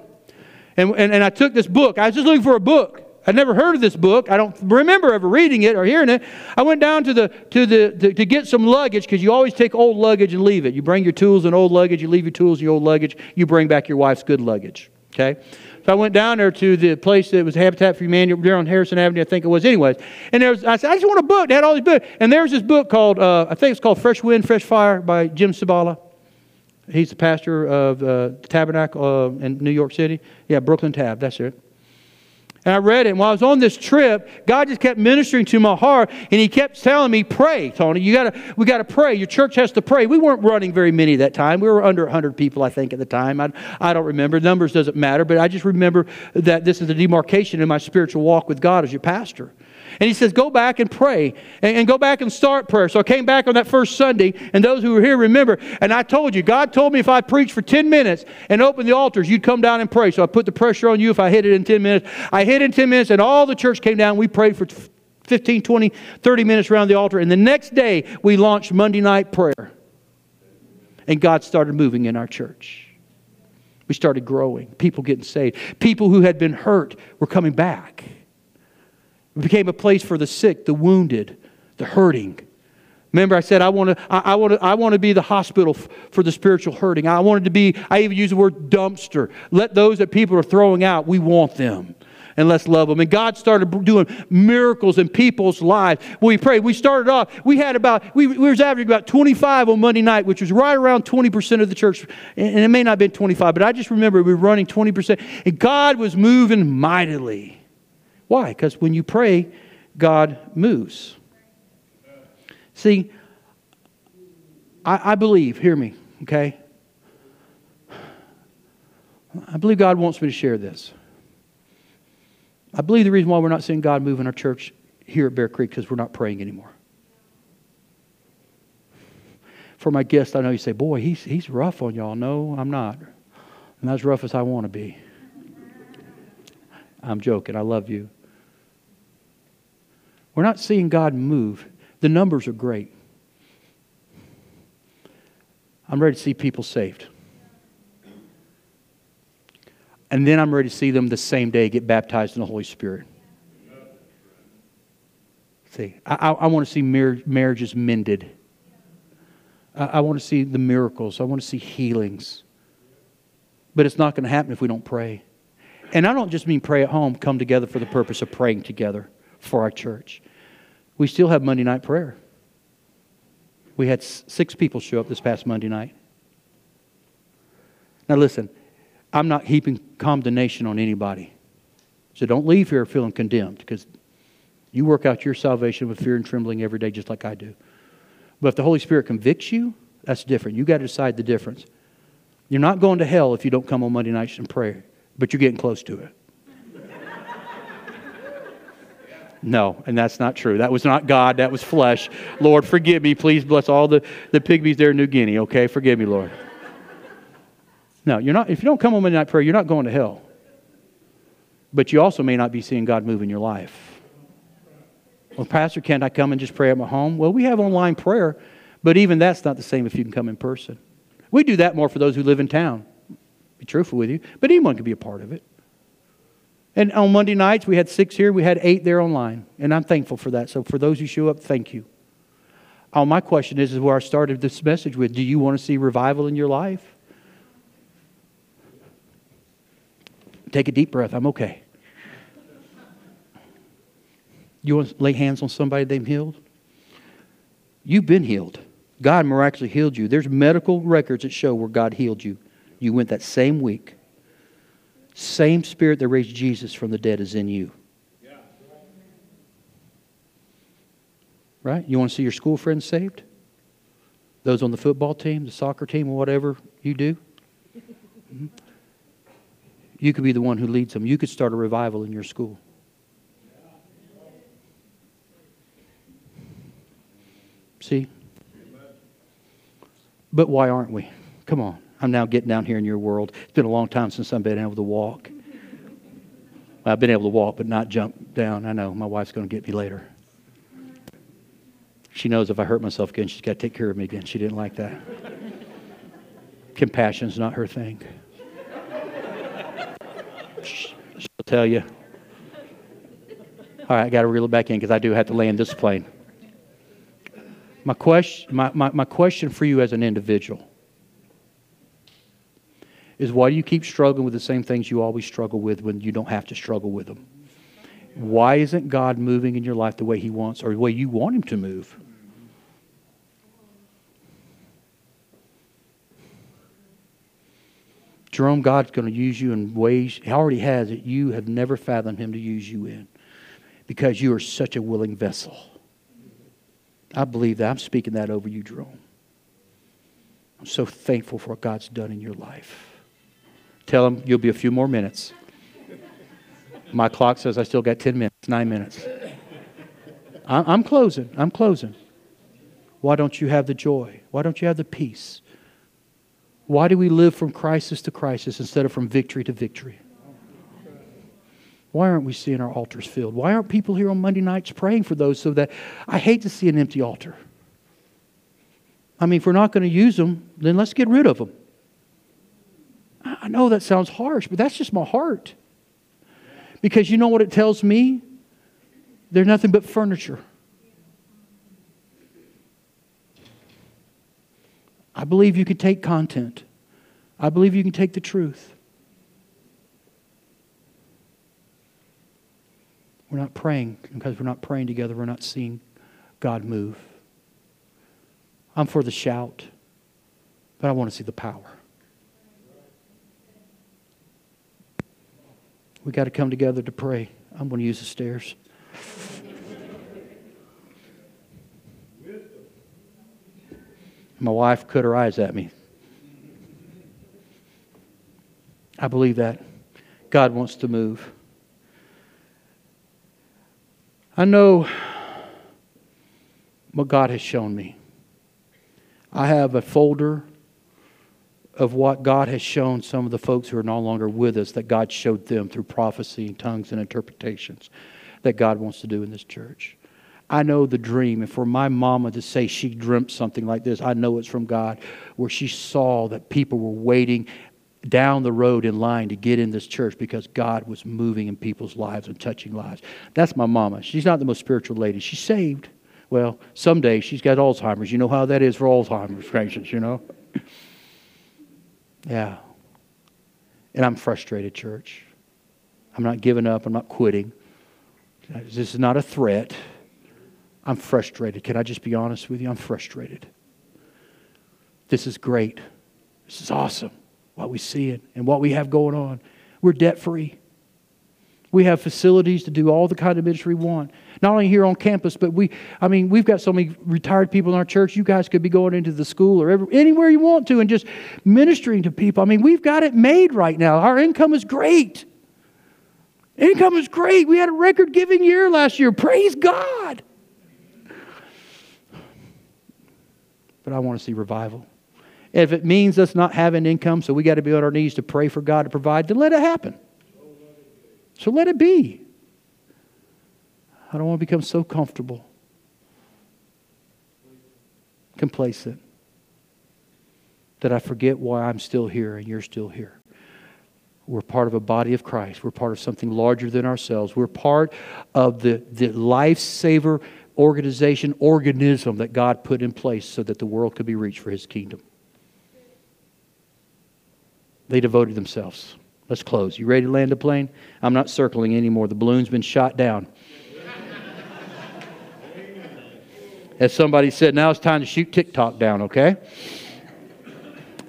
And, and, and I took this book. I was just looking for a book. I'd never heard of this book. I don't remember ever reading it or hearing it. I went down to the to the to, to get some luggage because you always take old luggage and leave it. You bring your tools and old luggage. You leave your tools and your old luggage. You bring back your wife's good luggage. Okay. So I went down there to the place that was Habitat for Humanity there on Harrison Avenue, I think it was, anyways. And there was, I said, I just want a book. They had all these books. And there was this book called, uh, I think it's called Fresh Wind, Fresh Fire by Jim Cymbala. He's the pastor of uh, Tabernacle uh, in New York City. Yeah, Brooklyn Tab, that's it. And I read it. And while I was on this trip, God just kept ministering to my heart, and He kept telling me, "Pray, Tony. You gotta, we gotta pray. Your church has to pray." We weren't running very many that time. We were under 100 people, I think, at the time. I, I don't remember. Numbers doesn't matter, but I just remember that this is a demarcation in my spiritual walk with God as your pastor. And he says, Go back and pray and, and, go back and start prayer. So I came back on that first Sunday, and those who were here remember. And I told you, God told me if I preached for 10 minutes and opened the altars, you'd come down and pray. So I put the pressure on you if I hit it in 10 minutes. I hit it in 10 minutes, and all the church came down. We prayed for 15, 20, 30 minutes around the altar. And the next day, we launched Monday night prayer. And God started moving in our church. We started growing, people getting saved. People who had been hurt were coming back. It became a place for the sick, the wounded, the hurting. Remember, I said I want to. I, I want to. I want to be the hospital f- for the spiritual hurting. I wanted to be. I even use the word dumpster. Let those that people are throwing out. We want them, and let's love them. And God started doing miracles in people's lives. We prayed, we started off. We had about. We, we was averaging about 25 on Monday night, which was right around 20 percent of the church. And it may not have been 25, but I just remember we were running 20 percent, and God was moving mightily. Why? Because when you pray, God moves. See, I, I, believe, hear me, okay? I believe God wants me to share this. I believe the reason why we're not seeing God move in our church here at Bear Creek because we're not praying anymore. For my guest, I know you say, boy, he's, he's rough on y'all. No, I'm not. I'm not as rough as I want to be. I'm joking. I love you. We're not seeing God move. The numbers are great. I'm ready to see people saved. And then I'm ready to see them the same day get baptized in the Holy Spirit. See, I, I, want to see mar- marriages mended. I, I want to see the miracles. I want to see healings. But it's not going to happen if we don't pray. And I don't just mean pray at home, come together for the purpose of praying together for our church. We still have Monday night prayer. We had six people show up this past Monday night. Now, listen, I'm not heaping condemnation on anybody. So don't leave here feeling condemned because you work out your salvation with fear and trembling every day, just like I do. But if the Holy Spirit convicts you, that's different. You got to decide the difference. You're not going to hell if you don't come on Monday nights and pray, but you're getting close to it. No, and that's not true. That was not God, that was flesh. Lord, forgive me. Please bless all the, the pygmies there in New Guinea, okay? Forgive me, Lord. No, you're not, if you don't come on midnight prayer, you're not going to hell. But you also may not be seeing God move in your life. Well, Pastor, can't I come and just pray at my home? Well, we have online prayer, but even that's not the same if you can come in person. We do that more for those who live in town. Be truthful with you, but anyone can be a part of it. And on Monday nights, we had six here, we had eight there online. And I'm thankful for that. So for those who show up, thank you. Oh, my question is, is where I started this message with do you want to see revival in your life? Take a deep breath. I'm okay. You want to lay hands on somebody they've healed? You've been healed. God miraculously healed you. There's medical records that show where God healed you. You went that same week. Same spirit that raised Jesus from the dead is in you. Right? You want to see your school friends saved? Those on the football team, the soccer team, or whatever you do? Mm-hmm. You could be the one who leads them. You could start a revival in your school. See? But why aren't we? Come on. I'm now getting down here in your world. It's been a long time since I've been able to walk. I've been able to walk, but not jump down. I know my wife's going to get me later. She knows if I hurt myself again, she's got to take care of me again. She didn't like that. Compassion's not her thing. She'll tell you. All right, I got to reel it back in because I do have to land this plane. My question, my, my, my question for you as an individual is why do you keep struggling with the same things you always struggle with when you don't have to struggle with them? Why isn't God moving in your life the way He wants or the way you want Him to move? Jerome, God's going to use you in ways He already has that you have never fathomed Him to use you in because you are such a willing vessel. I believe that. I'm speaking that over you, Jerome. I'm so thankful for what God's done in your life. Tell him you'll be a few more minutes. My clock says I still got 10 minutes, nine minutes. I'm closing. I'm closing. Why don't you have the joy? Why don't you have the peace? Why do we live from crisis to crisis instead of from victory to victory? Why aren't we seeing our altars filled? Why aren't people here on Monday nights praying for those so that I hate to see an empty altar? I mean, if we're not going to use them, then let's get rid of them. I know that sounds harsh, but that's just my heart. Because you know what it tells me? They're nothing but furniture. I believe you can take content. I believe you can take the truth. We're not praying because we're not praying together. We're not seeing God move. I'm for the shout, but I want to see the power. We got to come together to pray. I'm going to use the stairs. My wife cut her eyes at me. I believe that. God wants to move. I know what God has shown me. I have a folder of what God has shown some of the folks who are no longer with us that God showed them through prophecy and tongues and interpretations that God wants to do in this church. I know the dream, and for my mama to say she dreamt something like this, I know it's from God, where she saw that people were waiting down the road in line to get in this church because God was moving in people's lives and touching lives. That's my mama. She's not the most spiritual lady. She's saved. Well, someday she's got Alzheimer's. You know how that is for Alzheimer's patients, you know? Yeah. And I'm frustrated, church. I'm not giving up. I'm not quitting. This is not a threat. I'm frustrated. Can I just be honest with you? I'm frustrated. This is great. This is awesome what we see and what we have going on. We're debt free. We have facilities to do all the kind of ministry we want. Not only here on campus, but we, I mean, we've got so many retired people in our church. You guys could be going into the school or every, anywhere you want to and just ministering to people. I mean, we've got it made right now. Our income is great. Income is great. We had a record giving year last year. Praise God. But I want to see revival. If it means us not having income, so we got to be on our knees to pray for God to provide, then let it happen. So let it be. I don't want to become so comfortable, complacent, that I forget why I'm still here and you're still here. We're part of a body of Christ. We're part of something larger than ourselves. We're part of the, the lifesaver organization, organism that God put in place so that the world could be reached for his kingdom. They devoted themselves. Let's close. You ready to land a plane? I'm not circling anymore. The balloon's been shot down. As somebody said, now it's time to shoot TikTok down, okay?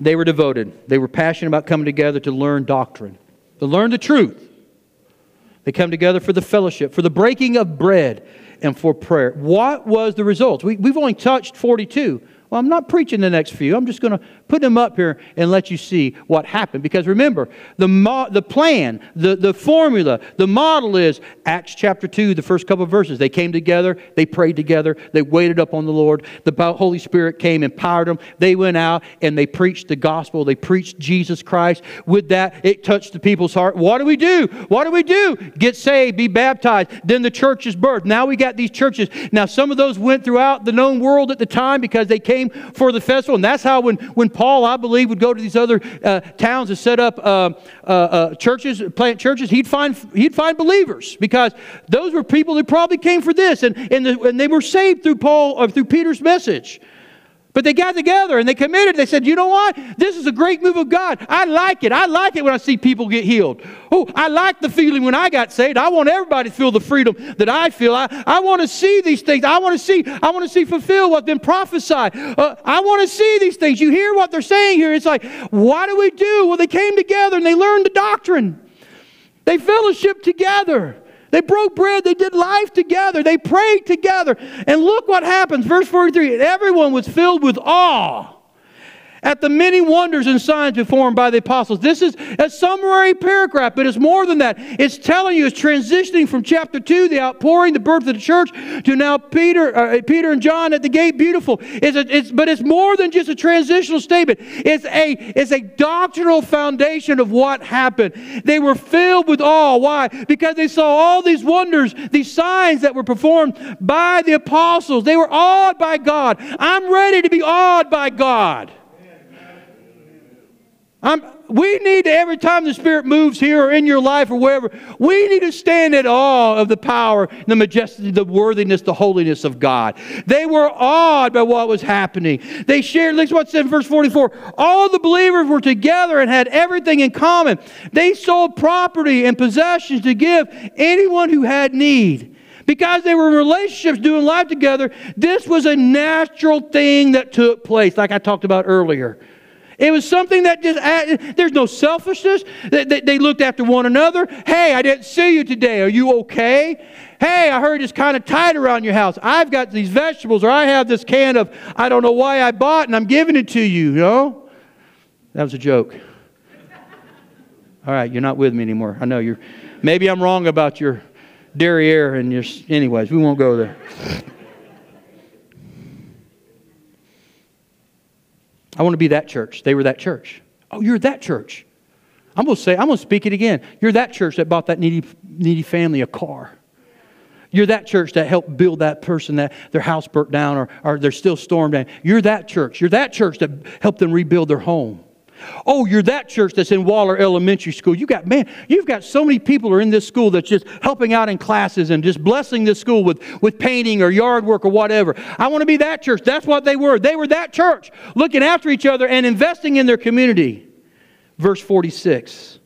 They were devoted. They were passionate about coming together to learn doctrine, to learn the truth. They come together for the fellowship, for the breaking of bread, and for prayer. What was the result? We, have only touched 42. Well, I'm not preaching the next few. I'm just going to put them up here and let you see what happened. Because remember, the, mo- the plan, the, the formula, the model is Acts chapter 2, the first couple of verses. They came together, they prayed together, they waited up on the Lord. The Holy Spirit came, empowered them. They went out and they preached the gospel. They preached Jesus Christ. With that, it touched the people's heart. What do we do? What do we do? Get saved, be baptized. Then the church is birthed. Now we got these churches. Now, some of those went throughout the known world at the time because they came came for the festival. And that's how when, when Paul, I believe, would go to these other uh, towns and set up uh, uh, uh, churches, plant churches, he'd find, he'd find believers because those were people that probably came for this. And, and, the, and they were saved through Paul, or through Peter's message. But they got together and they committed. They said, you know what? This is a great move of God. I like it. I like it when I see people get healed. Oh, I like the feeling when I got saved. I want everybody to feel the freedom that I feel. I, I want to see these things. I want to see, I want to see fulfill what's been prophesied. Uh, I want to see these things. You hear what they're saying here. It's like, what do we do? Well, they came together and they learned the doctrine. They fellowship together. They broke bread. They did life together. They prayed together. And look what happens. Verse 43 everyone was filled with awe at the many wonders and signs performed by the apostles. This is a summary paragraph, but it's more than that. It's telling you, it's transitioning from chapter 2, the outpouring, the birth of the church, to now Peter, uh, Peter and John at the gate. Beautiful. It's, a, it's but it's more than just a transitional statement. It's a, it's a doctrinal foundation of what happened. They were filled with awe. Why? Because they saw all these wonders, these signs that were performed by the apostles. They were awed by God. I'm ready to be awed by God. I'm, we need to, every time the Spirit moves here or in your life or wherever, we need to stand in awe of the power, the majesty, the worthiness, the holiness of God. They were awed by what was happening. They shared, look what's in verse 44. All the believers were together and had everything in common. They sold property and possessions to give anyone who had need. Because they were in relationships doing life together, this was a natural thing that took place, like I talked about earlier. It was something that just, there's no selfishness. They, looked after one another. Hey, I didn't see you today. Are you okay? Hey, I heard it's kind of tight around your house. I've got these vegetables, or I have this can of, I don't know why I bought, and I'm giving it to you, you know? That was a joke. All right, you're not with me anymore. I know you're, maybe I'm wrong about your derriere and your, anyways, we won't go there. I want to be that church. They were that church. Oh, you're that church. I'm going to say, I'm going to speak it again. You're that church that bought that needy, needy family a car. You're that church that helped build that person that their house burnt down or, or they're still stormed down. You're that church. You're that church that helped them rebuild their home. Oh, you're that church that's in Waller Elementary School. You got man, you've got so many people are in this school that's just helping out in classes and just blessing this school with, with painting or yard work or whatever. I want to be that church. That's what they were. They were that church, looking after each other and investing in their community. Verse 46.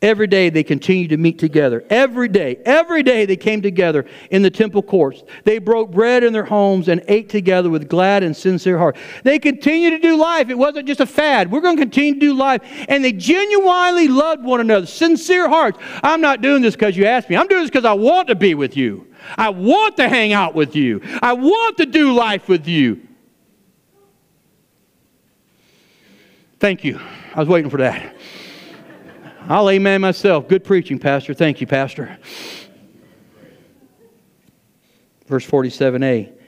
Every day they continued to meet together. Every day, every day they came together in the temple courts. They broke bread in their homes and ate together with glad and sincere heart. They continued to do life. It wasn't just a fad. We're going to continue to do life. And they genuinely loved one another, sincere hearts. I'm not doing this because you asked me. I'm doing this because I want to be with you. I want to hang out with you. I want to do life with you. Thank you. I was waiting for that. I'll amen myself. Good preaching, Pastor. Thank you, Pastor. Verse 47a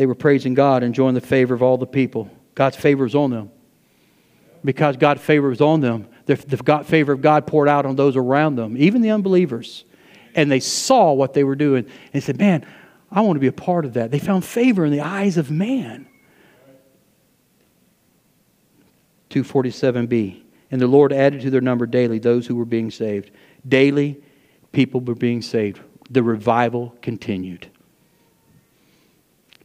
they were praising God, and enjoying the favor of all the people. God's favor was on them. Because God's favor was on them, the, favor of God poured out on those around them, even the unbelievers. And they saw what they were doing and said, Man, I want to be a part of that. They found favor in the eyes of man. 247b. And the Lord added to their number daily those who were being saved. Daily, people were being saved. The revival continued.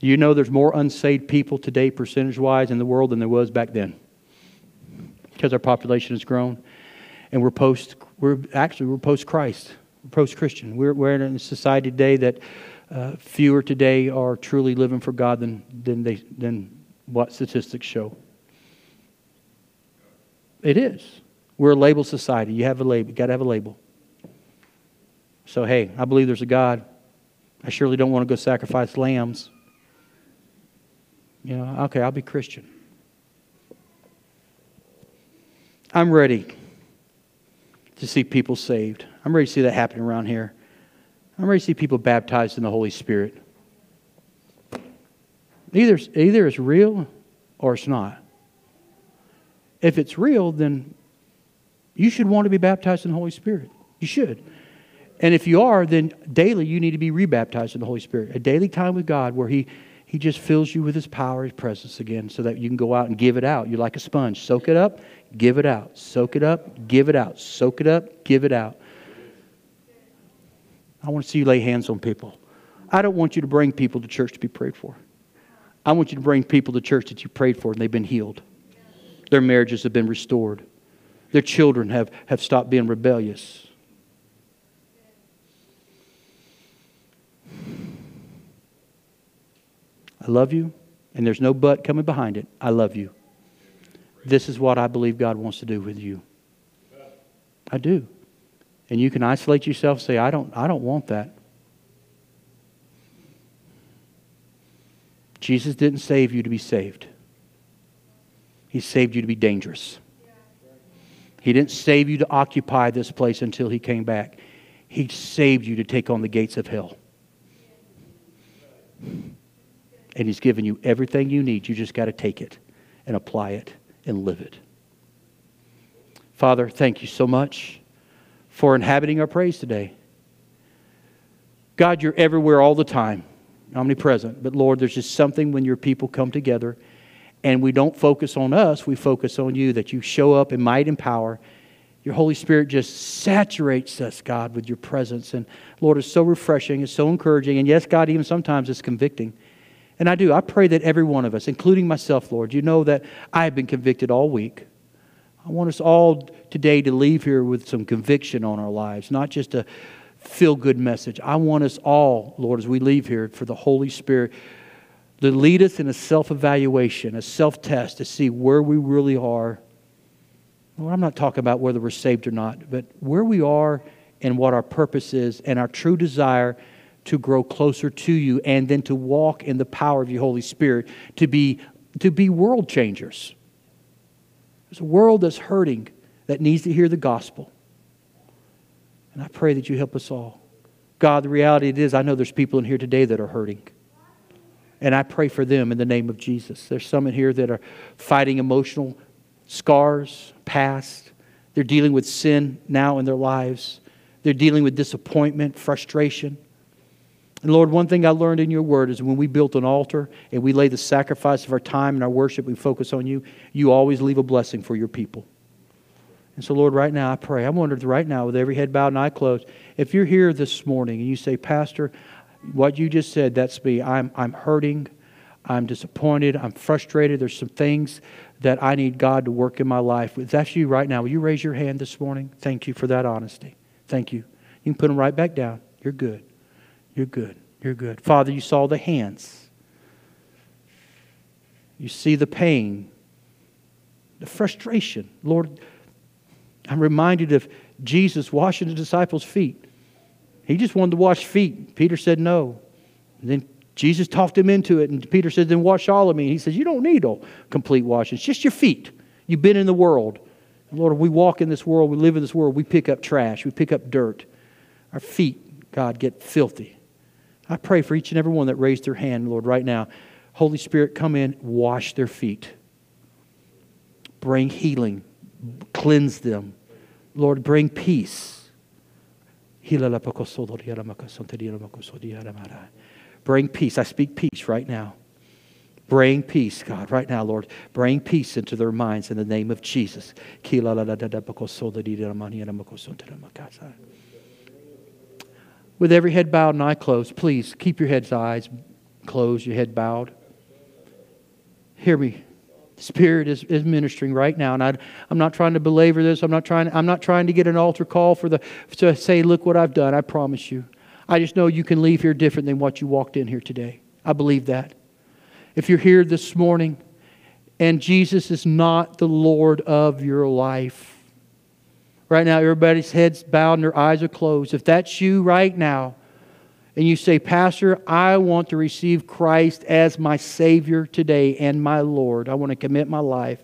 You know there's more unsaved people today, percentage wise, in the world than there was back then. Because our population has grown. And we're post, we're actually, we're post Christ, post Christian. We're, we're in a society today that uh, fewer today are truly living for God than, than, they, than what statistics show. It is. We're a label society. You have a label. You got to have a label. So, hey, I believe there's a God. I surely don't want to go sacrifice lambs. You know, okay, I'll be Christian. I'm ready to see people saved. I'm ready to see that happen around here. I'm ready to see people baptized in the Holy Spirit. Either, either it's real or it's not. If it's real, then you should want to be baptized in the Holy Spirit. You should. And if you are, then daily you need to be rebaptized in the Holy Spirit. A daily time with God where He, he just fills you with His power, His presence again, so that you can go out and give it out. You're like a sponge. Soak it up, give it out. Soak it up, give it out. Soak it up, give it out. I want to see you lay hands on people. I don't want you to bring people to church to be prayed for. I want you to bring people to church that you prayed for and they've been healed. Their marriages have been restored. Their children have, have stopped being rebellious. I love you, and there's no but coming behind it. I love you. This is what I believe God wants to do with you. I do. And you can isolate yourself say, I don't, I don't want that. Jesus didn't save you to be saved. He saved you to be dangerous. He didn't save you to occupy this place until he came back. He saved you to take on the gates of hell. And he's given you everything you need. You just got to take it and apply it and live it. Father, thank you so much for inhabiting our praise today. God, you're everywhere all the time, omnipresent. But Lord, there's just something when your people come together and we don't focus on us, we focus on you, that you show up in might and power. Your Holy Spirit just saturates us, God, with your presence. And Lord, it's so refreshing, it's so encouraging. And yes, God, even sometimes it's convicting. And I do. I pray that every one of us, including myself, Lord, you know that I have been convicted all week. I want us all today to leave here with some conviction on our lives, not just a feel good message. I want us all, Lord, as we leave here, for the Holy Spirit to lead us in a self evaluation, a self test to see where we really are. Lord, I'm not talking about whether we're saved or not, but where we are and what our purpose is and our true desire to grow closer to you and then to walk in the power of your Holy Spirit to be, to be world changers. There's a world that's hurting that needs to hear the gospel. And I pray that you help us all. God, the reality it is, I know there's people in here today that are hurting. And I pray for them in the name of Jesus. There's some in here that are fighting emotional scars, past. They're dealing with sin now in their lives. They're dealing with disappointment, frustration. And Lord, one thing I learned in your word is when we built an altar and we lay the sacrifice of our time and our worship, we focus on you, you always leave a blessing for your people. And so, Lord, right now I pray. I wonder right now, with every head bowed and eye closed, if you're here this morning and you say, Pastor, what you just said, that's me. I'm, I'm hurting. I'm disappointed. I'm frustrated. There's some things that I need God to work in my life. If that's you right now, will you raise your hand this morning? Thank you for that honesty. Thank you. You can put them right back down. You're good. You're good. You're good. Father, you saw the hands. You see the pain, the frustration. Lord, I'm reminded of Jesus washing the disciples' feet. He just wanted to wash feet. Peter said no. And then Jesus talked him into it, and Peter said, Then wash all of me. And He says, You don't need a complete wash. It's just your feet. You've been in the world. Lord, we walk in this world, we live in this world, we pick up trash, we pick up dirt. Our feet, God, get filthy. I pray for each and every one that raised their hand, Lord, right now. Holy Spirit, come in, wash their feet, bring healing, cleanse them. Lord, bring peace. Bring peace. I speak peace right now. Bring peace, God, right now, Lord. Bring peace into their minds in the name of Jesus with every head bowed and eye closed, please keep your head's eyes closed, your head bowed. Hear me. Spirit is, is ministering right now, and I, am not trying to belabor this. I'm not trying. I'm not trying to get an altar call for the to say, "Look what I've done." I promise you. I just know you can leave here different than what you walked in here today. I believe that. If you're here this morning, and Jesus is not the Lord of your life, Right now, everybody's heads bowed and their eyes are closed. If that's you right now, and you say, Pastor, I want to receive Christ as my Savior today and my Lord. I want to commit my life.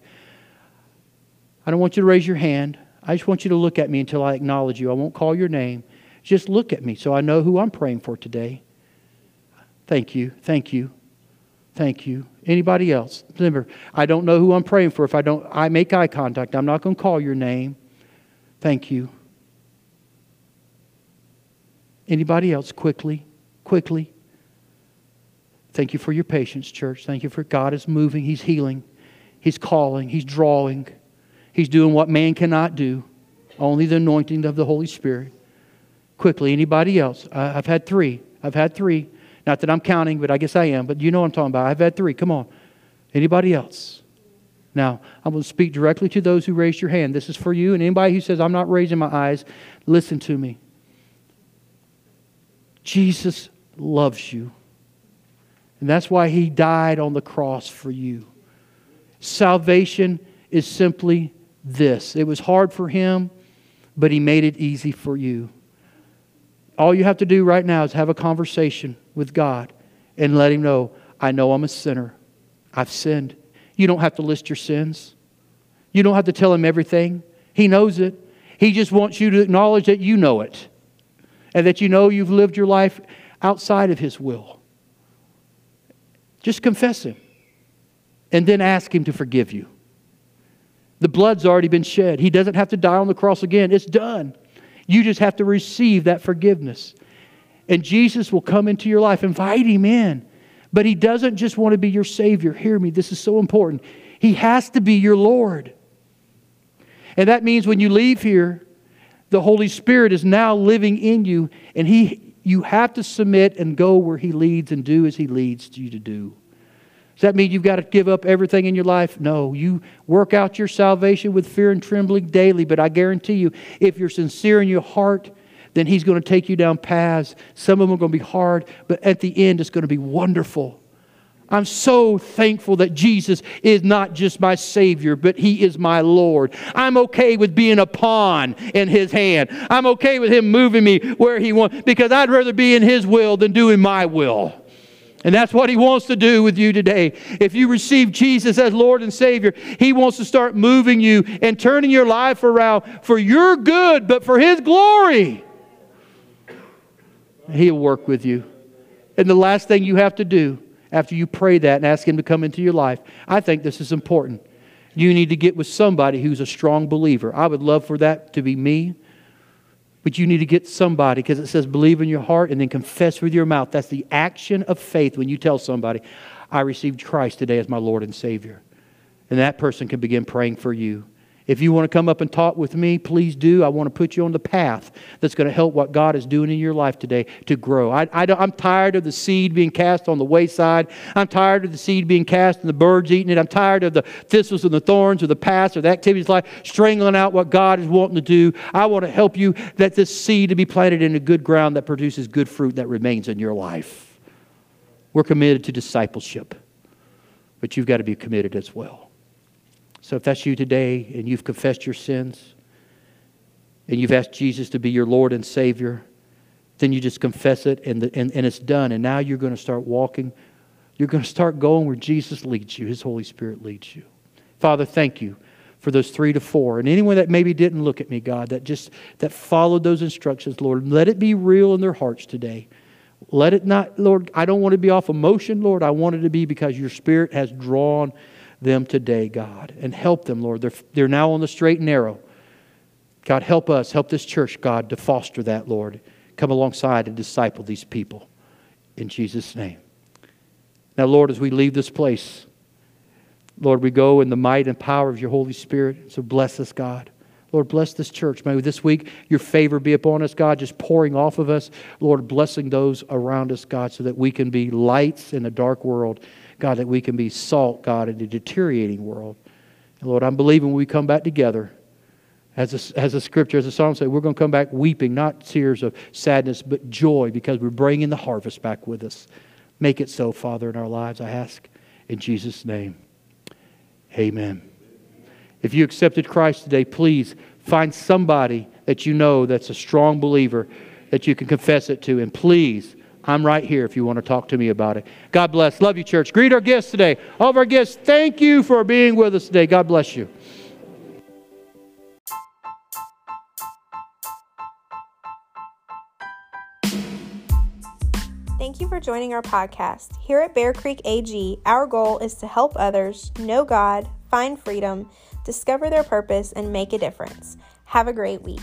I don't want you to raise your hand. I just want you to look at me until I acknowledge you. I won't call your name. Just look at me so I know who I'm praying for today. Thank you. Thank you. Thank you. Anybody else? Remember, I don't know who I'm praying for if I don't I make eye contact. I'm not going to call your name. Thank you. Anybody else quickly? Quickly. Thank you for your patience, church. Thank you for God is moving, he's healing. He's calling, he's drawing. He's doing what man cannot do. Only the anointing of the Holy Spirit. Quickly, anybody else? I've had three. I've had three. Not that I'm counting, but I guess I am. But you know what I'm talking about. I've had three. Come on. Anybody else? Now, I'm going to speak directly to those who raised your hand. This is for you. And anybody who says, I'm not raising my eyes, listen to me. Jesus loves you. And that's why he died on the cross for you. Salvation is simply this it was hard for him, but he made it easy for you. All you have to do right now is have a conversation with God and let Him know, I know I'm a sinner. I've sinned. You don't have to list your sins, you don't have to tell Him everything. He knows it. He just wants you to acknowledge that you know it and that you know you've lived your life outside of His will. Just confess Him and then ask Him to forgive you. The blood's already been shed. He doesn't have to die on the cross again. It's done. You just have to receive that forgiveness. And Jesus will come into your life. Invite him in. But he doesn't just want to be your Savior. Hear me, this is so important. He has to be your Lord. And that means when you leave here, the Holy Spirit is now living in you, and he, you have to submit and go where He leads and do as He leads you to do. Does that mean you've got to give up everything in your life? No. You work out your salvation with fear and trembling daily, but I guarantee you, if you're sincere in your heart, then He's going to take you down paths. Some of them are going to be hard, but at the end, it's going to be wonderful. I'm so thankful that Jesus is not just my Savior, but He is my Lord. I'm okay with being a pawn in His hand. I'm okay with Him moving me where He wants because I'd rather be in His will than doing my will. And that's what He wants to do with you today. If you receive Jesus as Lord and Savior, He wants to start moving you and turning your life around for your good, but for His glory. He'll work with you. And the last thing you have to do after you pray that and ask Him to come into your life, I think this is important. You need to get with somebody who's a strong believer. I would love for that to be me. But you need to get somebody because it says believe in your heart and then confess with your mouth. That's the action of faith when you tell somebody, I received Christ today as my Lord and Savior. And that person can begin praying for you. If you want to come up and talk with me, please do. I want to put you on the path that's going to help what God is doing in your life today to grow. I, I am tired of the seed being cast on the wayside. I'm tired of the seed being cast and the birds eating it. I'm tired of the thistles and the thorns of the past or the activities like strangling out what God is wanting to do. I want to help you that this seed to be planted in a good ground that produces good fruit that remains in your life. We're committed to discipleship, but you've got to be committed as well. So if that's you today and you've confessed your sins and you've asked Jesus to be your Lord and Savior, then you just confess it and, the, and, and it's done. And now you're going to start walking. You're going to start going where Jesus leads you, His Holy Spirit leads you. Father, thank you for those three to four. And anyone that maybe didn't look at me, God, that just that followed those instructions, Lord, let it be real in their hearts today. Let it not, Lord, I don't want to be off emotion, Lord. I want it to be because your Spirit has drawn them today, God, and help them, Lord. They're, they're now on the straight and narrow. God, help us, help this church, God, to foster that, Lord. Come alongside and disciple these people. In Jesus' name. Now, Lord, as we leave this place, Lord, we go in the might and power of your Holy Spirit. So bless us, God. Lord, bless this church. May this week your favor be upon us, God, just pouring off of us. Lord, blessing those around us, God, so that we can be lights in a dark world. God, that we can be salt, God, in a deteriorating world. And Lord, I'm believing when we come back together, as as a scripture, as a psalm says, we're going to come back weeping, not tears of sadness, but joy because we're bringing the harvest back with us. Make it so, Father, in our lives, I ask. In Jesus' name, amen. If you accepted Christ today, please find somebody that you know that's a strong believer that you can confess it to. And please I'm right here if you want to talk to me about it. God bless. Love you, church. Greet our guests today. All of our guests, thank you for being with us today. God bless you. Thank you for joining our podcast. Here at Bear Creek AG, our goal is to help others know God, find freedom, discover their purpose, and make a difference. Have a great week.